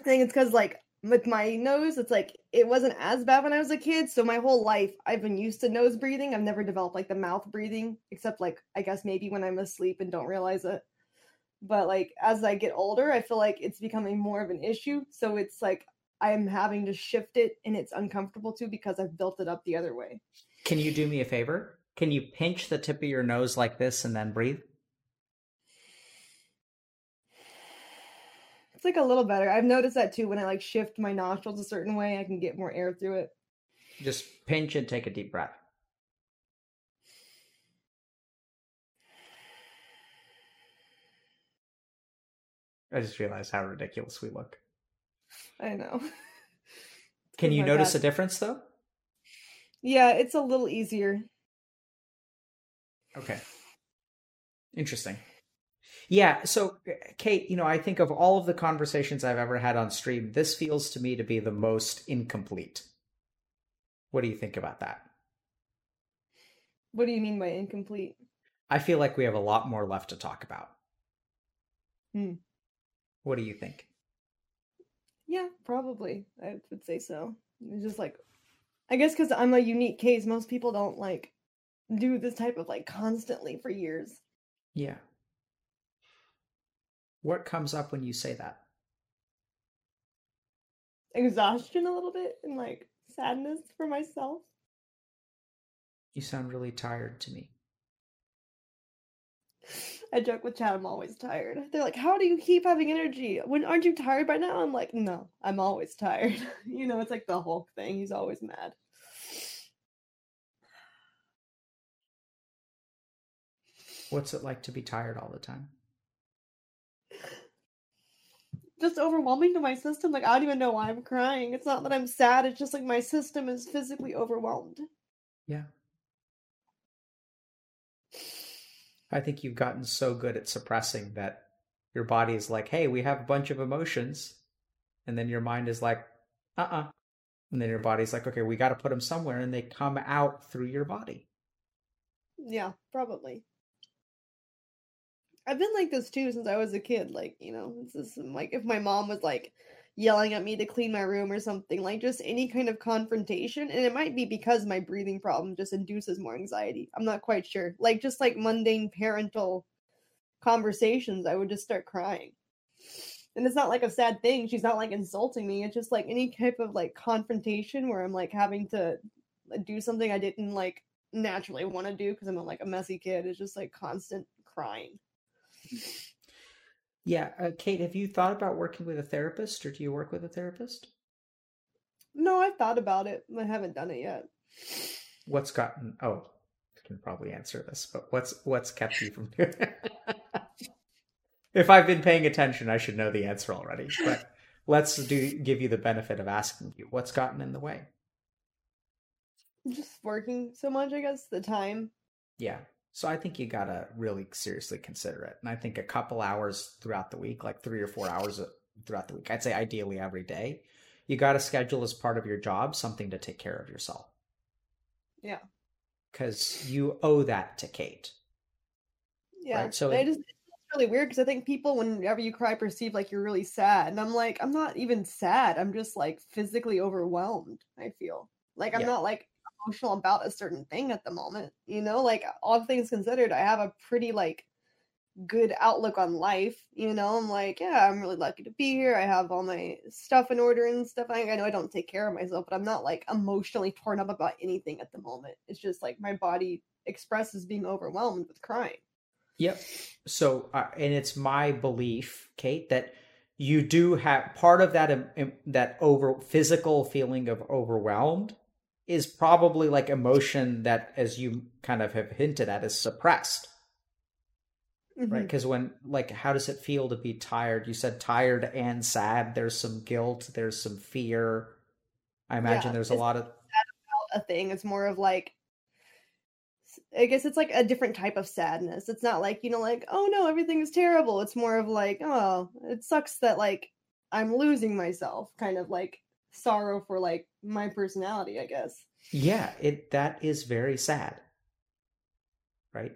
I think it's because like with my nose, it's like it wasn't as bad when I was a kid. So my whole life I've been used to nose breathing. I've never developed like the mouth breathing, except like I guess maybe when I'm asleep and don't realize it. But like as I get older, I feel like it's becoming more of an issue. So it's like I'm having to shift it and it's uncomfortable too because I've built it up the other way. Can you do me a favor? Can you pinch the tip of your nose like this and then breathe? It's like a little better. I've noticed that too when I like shift my nostrils a certain way, I can get more air through it. Just pinch and take a deep breath. I just realized how ridiculous we look. I know. <laughs> Can oh you notice a difference though? Yeah, it's a little easier. Okay. Interesting. Yeah, so uh, Kate, you know, I think of all of the conversations I've ever had on stream, this feels to me to be the most incomplete. What do you think about that? What do you mean by incomplete? I feel like we have a lot more left to talk about. Hmm. What do you think? Yeah, probably. I would say so. It's just like, I guess because I'm a unique case, most people don't like do this type of like constantly for years. Yeah. What comes up when you say that? Exhaustion a little bit and like sadness for myself. You sound really tired to me. I joke with Chad, I'm always tired. They're like, How do you keep having energy? When aren't you tired by now? I'm like, No, I'm always tired. <laughs> you know, it's like the Hulk thing. He's always mad. What's it like to be tired all the time? Just overwhelming to my system. Like, I don't even know why I'm crying. It's not that I'm sad, it's just like my system is physically overwhelmed. Yeah. I think you've gotten so good at suppressing that your body is like, hey, we have a bunch of emotions. And then your mind is like, uh uh And then your body's like, okay, we got to put them somewhere. And they come out through your body. Yeah, probably. I've been like this too since I was a kid. Like, you know, it's just like if my mom was like yelling at me to clean my room or something, like just any kind of confrontation. And it might be because my breathing problem just induces more anxiety. I'm not quite sure. Like, just like mundane parental conversations, I would just start crying. And it's not like a sad thing. She's not like insulting me. It's just like any type of like confrontation where I'm like having to uh, do something I didn't like naturally want to do because I'm like a messy kid. It's just like constant crying. Yeah. Uh, Kate, have you thought about working with a therapist or do you work with a therapist? No, I've thought about it. I haven't done it yet. What's gotten, oh, I can probably answer this, but what's, what's kept you from doing? <laughs> if I've been paying attention, I should know the answer already, but let's do, give you the benefit of asking you what's gotten in the way. Just working so much, I guess. The time. Yeah. So I think you gotta really seriously consider it. And I think a couple hours throughout the week, like three or four hours uh, throughout the week, I'd say ideally every day, you gotta schedule as part of your job something to take care of yourself. Yeah. Because you owe that to Kate. Yeah. Right, so it- just it's really weird because I think people, whenever you cry, perceive like you're really sad, and I'm like, I'm not even sad. I'm just like physically overwhelmed. I feel like I'm Yeah. not like emotional about a certain thing at the moment. You know, like all things considered, I have a pretty like good outlook on life. You know, I'm like, yeah, I'm really lucky to be here. I have all my stuff in order and stuff. I, I know I don't take care of myself, but I'm not like emotionally torn up about anything at the moment. It's just like my body expresses being overwhelmed with crying. Yep. So, uh, and it's my belief, Kate, that you do have part of that um, that over physical feeling of overwhelmed is probably like emotion that, as you kind of have hinted at, is suppressed, right? Mhm. Because when, like, how does it feel to be tired? You said tired and sad. There's some guilt. There's some fear. I imagine Yeah, there's a lot of a thing. It's more of like, I guess it's like a different type of sadness. It's not like, you know, like, oh no, everything is terrible. It's more of like, oh, it sucks that like I'm losing myself, kind of like sorrow for like my personality, I guess. yeah. It that is very sad, right?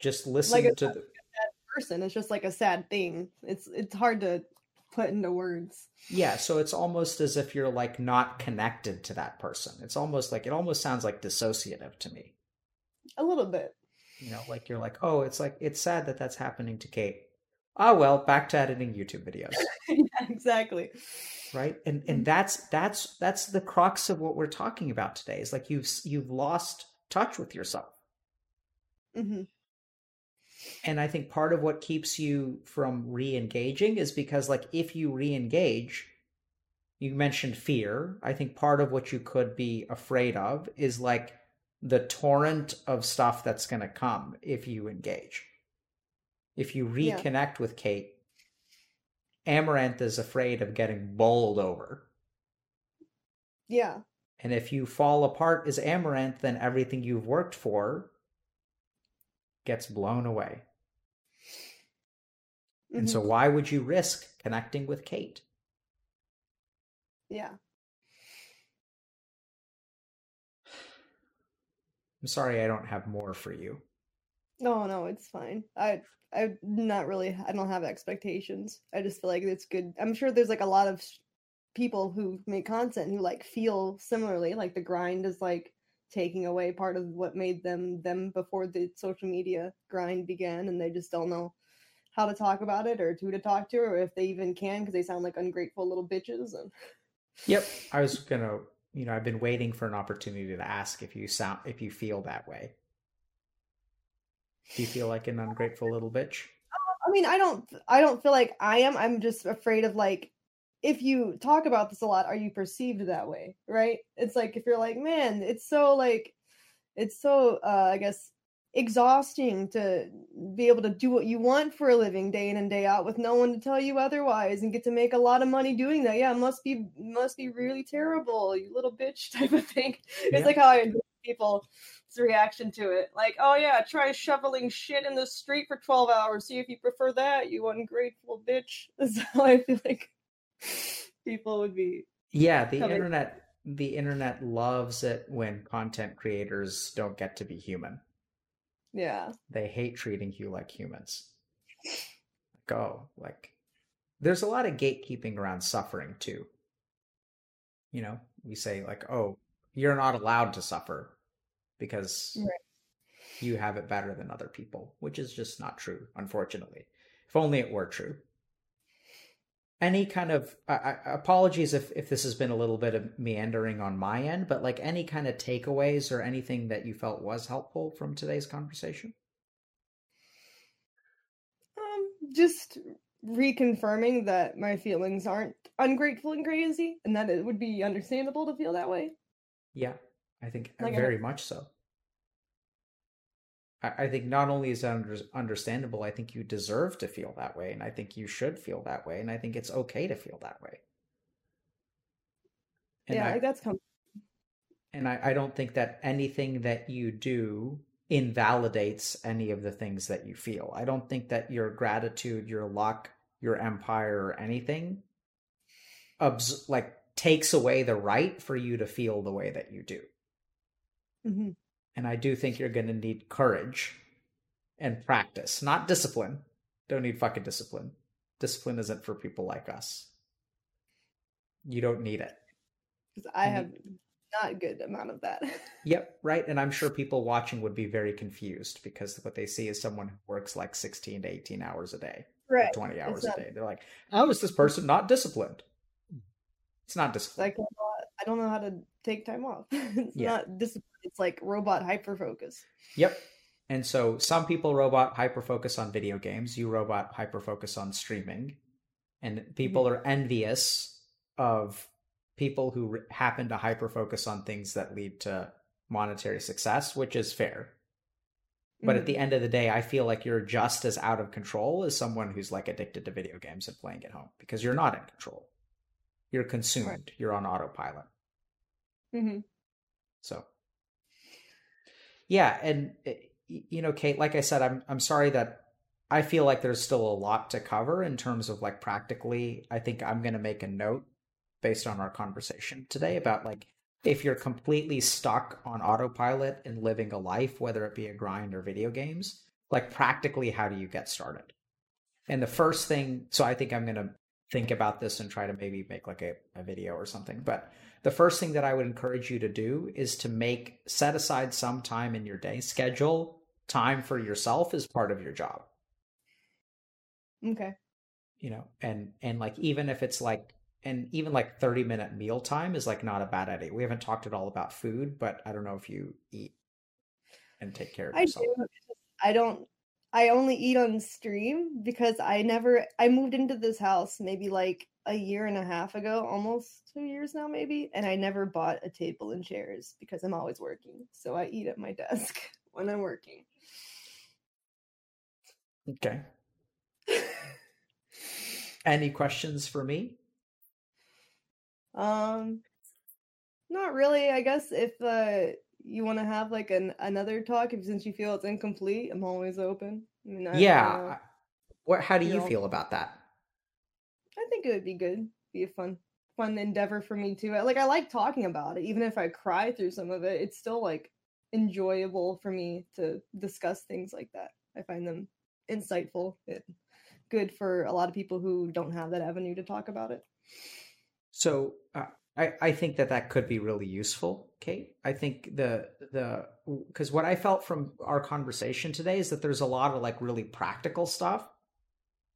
Just listen Like to the Person, it's just like a sad thing. It's it's hard to put into words. Yeah, so it's almost as if you're like not connected to that person. It's almost like it almost sounds like dissociative to me. A little bit. You know, like you're like, "Oh, it's like it's sad that that's happening to Kate." Oh, well, back to editing YouTube videos, <laughs> yeah, exactly. Right? And and that's that's that's the crux of what we're talking about today. Is like you've you've lost touch with yourself. hmm And I think part of what keeps you from re-engaging is because like if you re-engage, you mentioned fear. I think part of what you could be afraid of is like the torrent of stuff that's going to come if you engage. If you Yeah. reconnect with Kate, Amouranth is afraid of getting bowled over. Yeah. And if you fall apart as Amouranth, then everything you've worked for gets blown away. And mhm, so, why would you risk connecting with Kate? yeah. I'm sorry I don't have more for you. No, no, it's fine. I I'm not really I don't have expectations. I just feel like it's good. I'm sure there's like a lot of people who make content who like feel similarly like the grind is like taking away part of what made them them before the social media grind began and they just don't know how to talk about it or who to talk to or if they even can because they sound like ungrateful little bitches and Yep. I was gonna, you know, I've been waiting for an opportunity to ask if you sound, if you feel that way. Do you feel like an ungrateful little bitch? I mean, I don't I don't feel like I am. I'm just afraid of like if you talk about this a lot, are you perceived that way? Right? It's like if you're like, man, it's so like it's so uh I guess exhausting to be able to do what you want for a living day in and day out with no one to tell you otherwise and get to make a lot of money doing that. Yeah, it must be must be really terrible, you little bitch <laughs> type of thing. It's Yeah. like how I people's reaction to it. Like, oh yeah, try shoveling shit in the street for 12 hours. See if you prefer that, you ungrateful bitch. <laughs> That's how I feel like people would be. Yeah, the me. internet, the internet loves it when content creators don't get to be human. Yeah. They hate treating you like humans. Go like, there's a lot of gatekeeping around suffering too. You know, we say like, "Oh, you're not allowed to suffer because Right. you have it better than other people," which is just not true, unfortunately. If only it were true. Any kind of I apologies if if this has been a little bit of meandering on my end, but like any kind of takeaways or anything that you felt was helpful from today's conversation? Um, just reconfirming that my feelings aren't ungrateful and crazy, and that it would be understandable to feel that way. Yeah, I think uh, Like, I very much so. I, I think not only is that under, understandable, I think you deserve to feel that way, and I think you should feel that way, and I think it's okay to feel that way. And yeah, I, like that's com- and I, I don't think that anything that you do invalidates any of the things that you feel. I don't think that your gratitude, your luck, your empire, or anything, abs- like takes away the right for you to feel the way that you do. Mm-hmm. And I do think you're going to need courage and practice, not discipline. Don't need fucking discipline. Discipline isn't for people like us. You don't need it. Because I You have not good amount of that. <laughs> Yep, right. And I'm sure people watching would be very confused because what they see is someone who works like 16 to 18 hours a day, right. 20 hours not- a day. They're like, how is this person not disciplined? It's not discipline. Like I don't know how to take time off. <laughs> it's Yeah. not discipline. It's like robot hyper focus. Yep. And so some people robot hyper focus on video games, you robot hyper focus on streaming. And people mm-hmm. are envious of people who re- happen to hyper focus on things that lead to monetary success, which is fair. But at the mm-hmm. end of the day, I feel like you're just as out of control as someone who's like addicted to video games and playing at home because you're not in control. You're consumed. You're on autopilot. hmm So, yeah, and eh, you know, Kate, like I said, I'm I'm sorry that I feel like there's still a lot to cover in terms of like practically. I think I'm going to make a note based on our conversation today about like if you're completely stuck on autopilot and living a life, whether it be a grind or video games, like practically, how do you get started? And the first thing, so I think I'm going to think about this and try to maybe make like a, a video or something. But the first thing that I would encourage you to do is to make set aside some time in your day, schedule time for yourself as part of your job. Okay. You know, and and like even if it's like and even like 30 minute meal time is like not a bad idea. We haven't talked at all about food, but I don't know if you eat and take care of I yourself. do. I don't. I only eat on stream because I never. I moved into this house maybe like a year and a half ago, almost two years now, maybe, and I never bought a table and chairs because I'm always working. So I eat at my <laughs> desk when I'm working. Okay. <laughs> Any questions for me? Um, not really. I guess if uh you want to have like an another talk, if since you feel it's incomplete, I'm always open. I mean, I, yeah. What how do you You're all- feel about that? I think it would be good. Be a fun fun endeavor for me too. Like I like talking about it, even if I cry through some of it. It's still like enjoyable for me to discuss things like that. I find them insightful. It good for a lot of people who don't have that avenue to talk about it. So uh, I I think that that could be really useful, Kate. I think the the because what I felt from our conversation today is that there's a lot of like really practical stuff.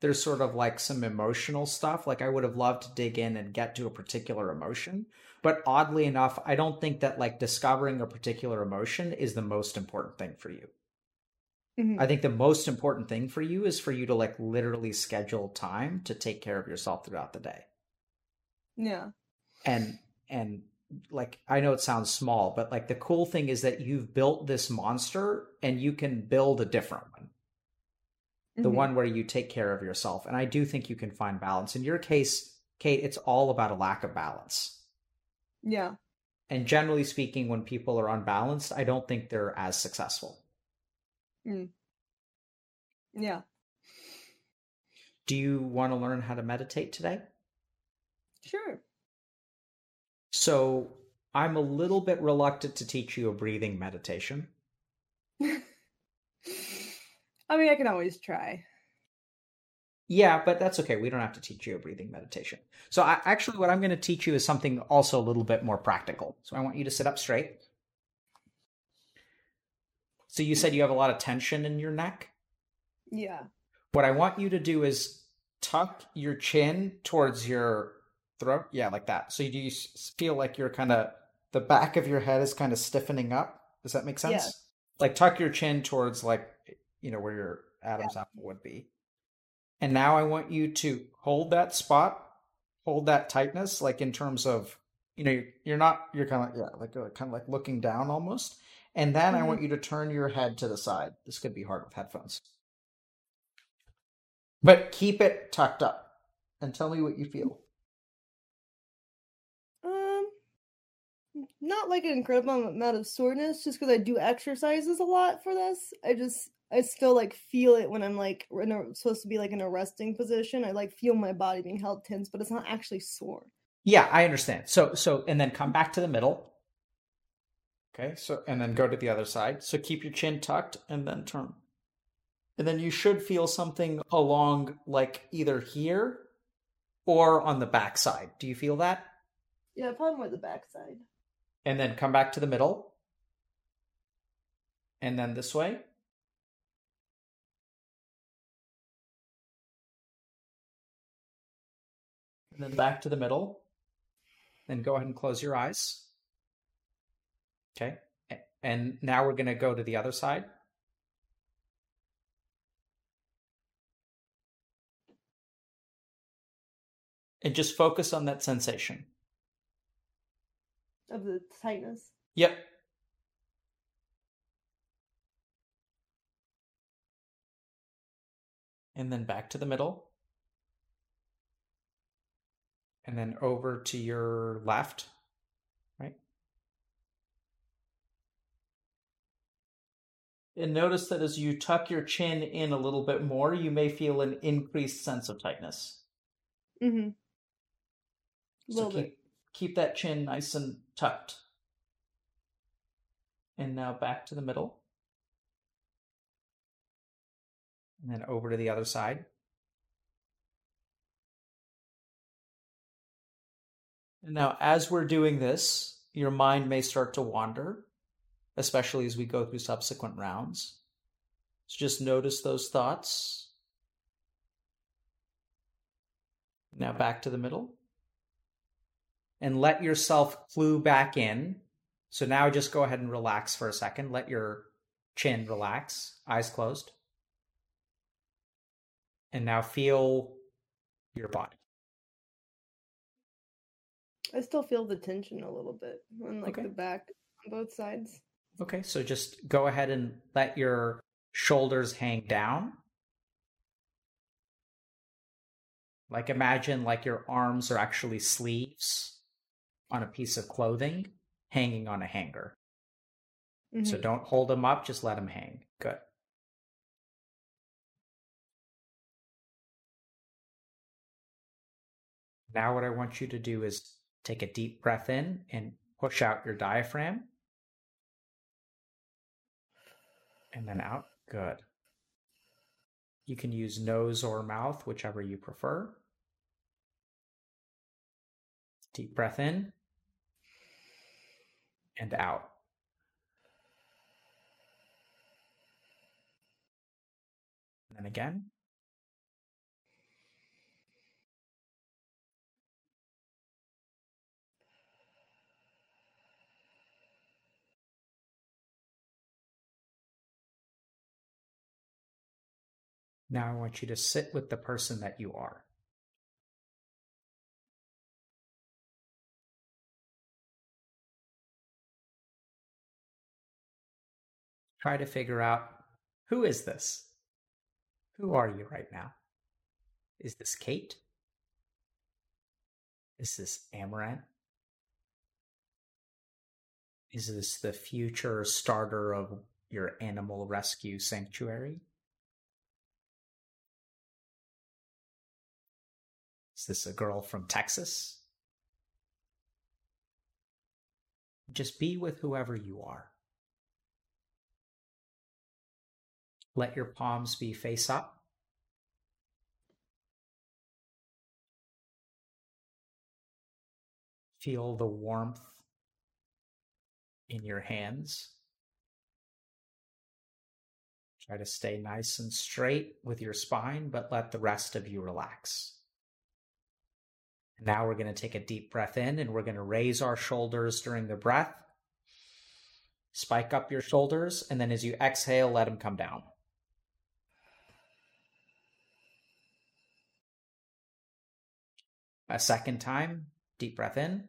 There's sort of like some emotional stuff. Like I would have loved to dig in and get to a particular emotion, but oddly enough, I don't think that like discovering a particular emotion is the most important thing for you. Mhm. I think the most important thing for you is for you to like literally schedule time to take care of yourself throughout the day Yeah. and and like I know it sounds small, but like the cool thing is that you've built this monster and you can build a different one. The Mhm. one where you take care of yourself. And I do think you can find balance. In your case, Kate, it's all about a lack of balance. Yeah. And generally speaking, when people are unbalanced, I don't think they're as successful. Yeah. Do you want to learn how to meditate today? Sure. So I'm a little bit reluctant to teach you a breathing meditation. <laughs> I mean, I can always try. Yeah, but that's okay. We don't have to teach you a breathing meditation. So, I, actually, what I'm going to teach you is something also a little bit more practical. So, I want you to sit up straight. So, you said you have a lot of tension in your neck. Yeah. What I want you to do is tuck your chin towards your throat. Yeah, like that. So, do you feel like you're kind of the back of your head is kind of stiffening up? Does that make sense? Yeah. Like, tuck your chin towards, like, you know, where your Adam's apple would be. And now I want you to hold that spot, hold that tightness, like in terms of, you know, you're, you're not, you're kind of, yeah, like uh, kind of like looking down almost. And then I want you to turn your head to the side. This could be hard with headphones. But keep it tucked up and tell me what you feel. Um, not like an incredible amount of soreness just because I do exercises a lot for this. I just I still like feel it when I'm like in a, supposed to be like in a resting position. I like feel my body being held tense, but it's not actually sore. Yeah, I understand. So so and then come back to the middle. Okay, so and then go to the other side. So keep your chin tucked and then turn. And then you should feel something along like either here or on the back side. Do you feel that? Yeah, probably more the back side. And then come back to the middle. And then this way. And then back to the middle. Then go ahead and close your eyes. Okay. And now we're going to go to the other side. And just focus on that sensation. Of the tightness. Yep. And then back to the middle. And then over to your left. Right? And notice that as you tuck your chin in a little bit more, you may feel an increased sense of tightness. Mm-hmm. So keep, keep that chin nice and tucked. And now back to the middle. And then over to the other side. And now, as we're doing this, your mind may start to wander, especially as we go through subsequent rounds. So just notice those thoughts. Now back to the middle. And let yourself clue back in. So now just go ahead and relax for a second. Let your chin relax, eyes closed. And now feel your body. I still feel the tension a little bit on like Okay. the back on both sides. Okay, so just go ahead and let your shoulders hang down. Like imagine like your arms are actually sleeves on a piece of clothing hanging on a hanger. So Mhm. don't hold them up, just let them hang. Good. Now, what I want you to do is take a deep breath in and push out your diaphragm. And then out. Good. You can use nose or mouth, whichever you prefer. Deep breath in and out. And then again. Now I want you to sit with the person that you are. Try to figure out who is this? Who are you right now? Is this Kate? Is this Amouranth? Is this the future starter of your animal rescue sanctuary? Is this a girl from Texas? Just be with whoever you are. Let your palms be face up. Feel the warmth in your hands. Try to stay nice and straight with your spine, but let the rest of you relax. Now we're going to take a deep breath in and we're going to raise our shoulders during the breath. Spike up your shoulders, and then as you exhale, let them come down. a second time. Deep breath in.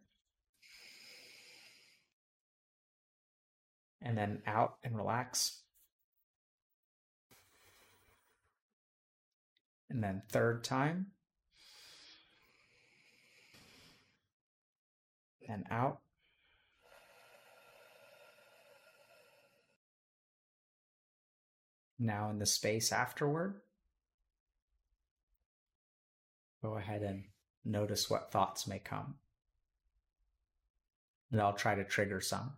And then out and relax. And then third time. And out. Now in the space afterward, go ahead and notice what thoughts may come. And I'll try to trigger some.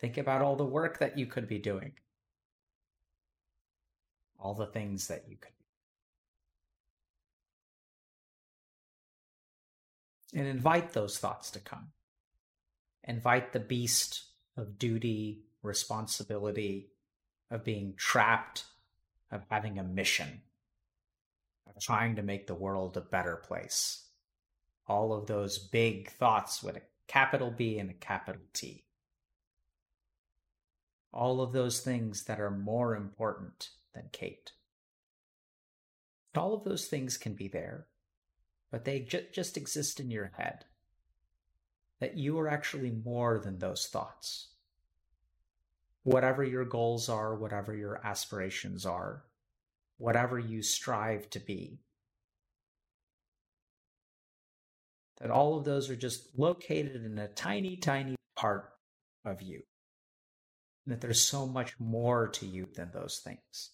Think about all the work that you could be doing, all the things that you could and invite those thoughts to come. Invite the beast of duty, responsibility, of being trapped, of having a mission, trying to make the world a better place. All of those big thoughts with a capital B and a capital T. All of those things that are more important than Kate. All of those things can be there but they ju- just exist in your head. That you are actually more than those thoughts. Whatever your goals are, whatever your aspirations are, whatever you strive to be, that all of those are just located in a tiny, tiny part of you. And that there's so much more to you than those things.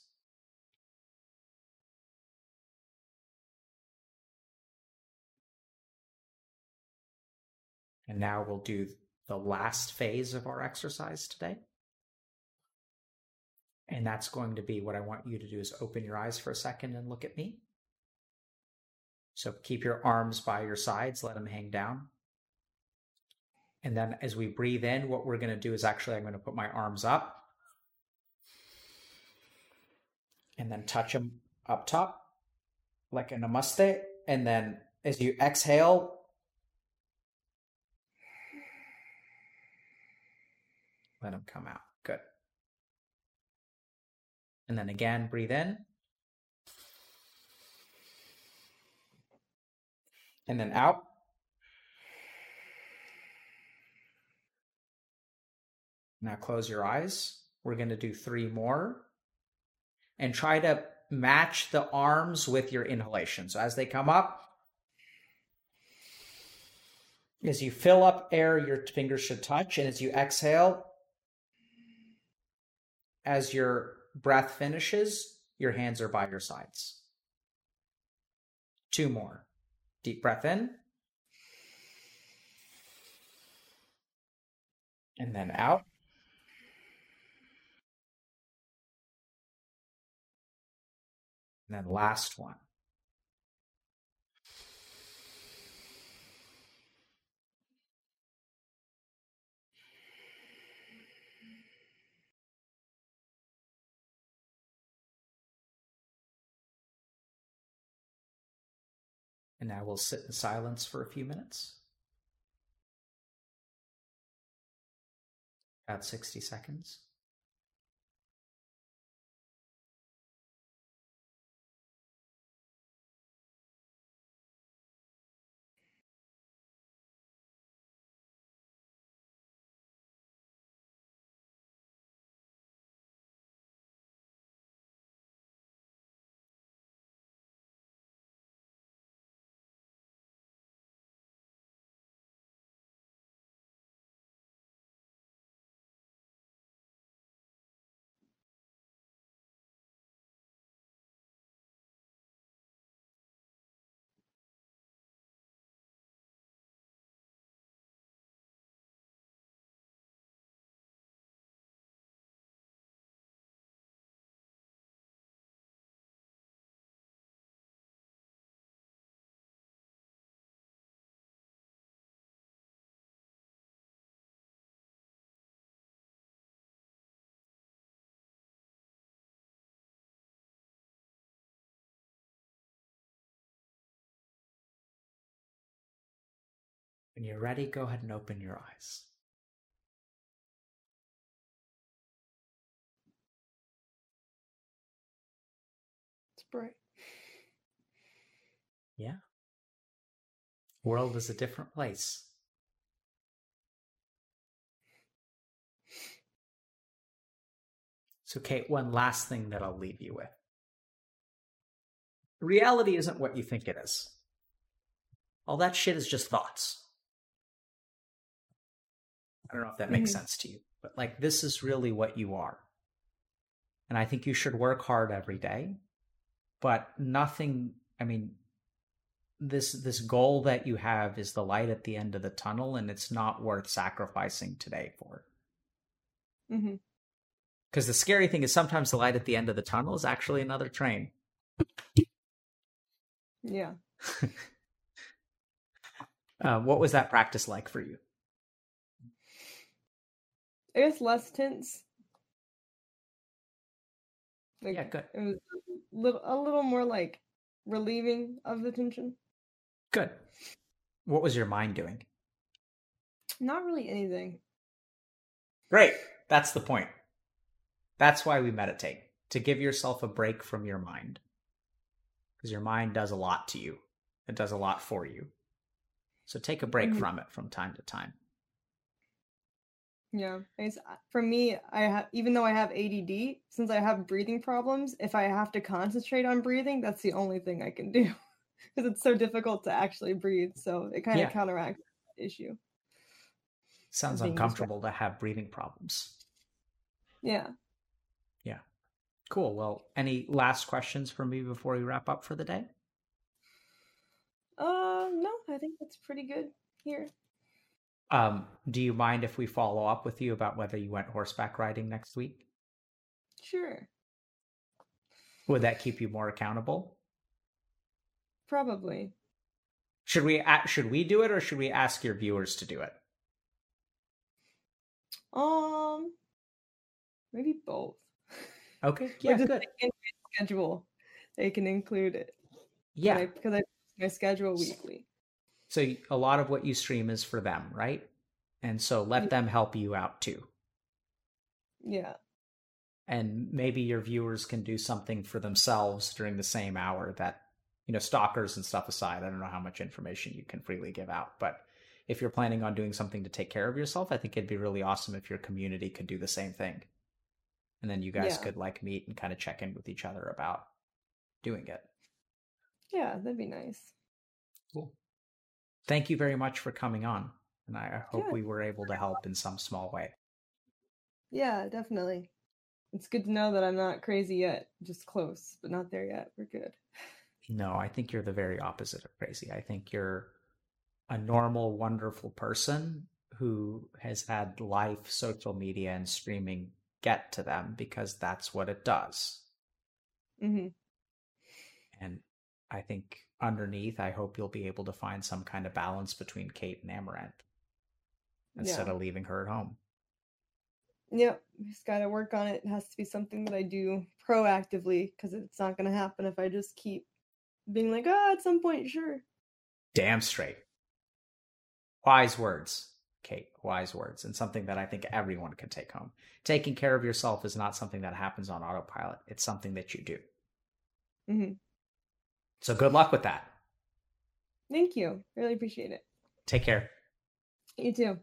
And now we'll do the last phase of our exercise today. And that's going to be what I want you to do is open your eyes for a second and look at me. So keep your arms by your sides, let them hang down. And then as we breathe in, what we're going to do is actually, I'm going to put my arms up and then touch them up top like a namaste. And then as you exhale, Let them come out. Good. And then again, breathe in. And then out. Now close your eyes. We're going to do three more. And try to match the arms with your inhalation. So as they come up, as you fill up air, your fingers should touch. And as you exhale, as your breath finishes, your hands are by your sides. Two more. Deep breath in. And then out. And then last one. And now we'll sit in silence for a few minutes. About 60 seconds. When you're ready, go ahead and open your eyes. It's bright. Yeah. World is a different place. So, Kate, one last thing that I'll leave you with. Reality isn't what you think it is. All that shit is just thoughts. I don't know if that makes mm-hmm. sense to you, but like this is really what you are. and I think you should work hard every day. But nothing, I mean, this this goal that you have is the light at the end of the tunnel and it's not worth sacrificing today for. Because the scary thing is sometimes the light at the end of the tunnel is actually another train. Yeah. <laughs> Uh, what was that practice like for you? I guess less tense. Like, Yeah, good. It was a little, a little more like relieving of the tension. Good. What was your mind doing? Not really anything. Great. That's the point. That's why we meditate to give yourself a break from your mind. Because your mind does a lot to you, it does a lot for you. So take a break Mhm. from it from time to time. Yeah. I guess uh, for me, I have even though I have ADD, since I have breathing problems, if I have to concentrate on breathing, that's the only thing I can <laughs> do because it's so difficult to actually breathe. So it kind of Yeah. counteracts the issue. Sounds uncomfortable to have breathing problems. Yeah. Yeah. Cool. Well, any last questions for me before we wrap up for the day? Uh, no, I think that's pretty good here. Um, do you mind if we follow up with you about whether you went horseback riding next week? Sure. Would that keep you more accountable? Probably. Should we should we do it or should we ask your viewers to do it? Um, maybe both. Okay. <laughs> Yeah, good. like in my schedule, they can include it. Yeah. because I post my schedule weekly. So a lot of what you stream is for them, right? And so let Yeah. them help you out too. Yeah. And maybe your viewers can do something for themselves during the same hour that, you know, stalkers and stuff aside. I don't know how much information you can freely give out, but if you're planning on doing something to take care of yourself, I think it'd be really awesome if your community could do the same thing. And then you guys Yeah. could like meet and kind of check in with each other about doing it. Yeah, that'd be nice. Cool. Thank you very much for coming on. And I hope Yeah. we were able to help in some small way. Yeah, definitely. It's good to know that I'm not crazy yet. Just close, but not there yet. We're good. No, I think you're the very opposite of crazy. I think you're a normal, wonderful person who has had life, social media, and streaming get to them because that's what it does. hmm And I think underneath, I hope you'll be able to find some kind of balance between Kate and Amouranth instead Yeah. of leaving her at home. Yep. Just got to work on it. It has to be something that I do proactively because it's not going to happen if I just keep being like, ah, at some point, sure. Damn straight. Wise words, Kate. Wise words, and something that I think everyone can take home. Taking care of yourself is not something that happens on autopilot, it's something that you do. hmm So good luck with that. Thank you. Really appreciate it. Take care. You too.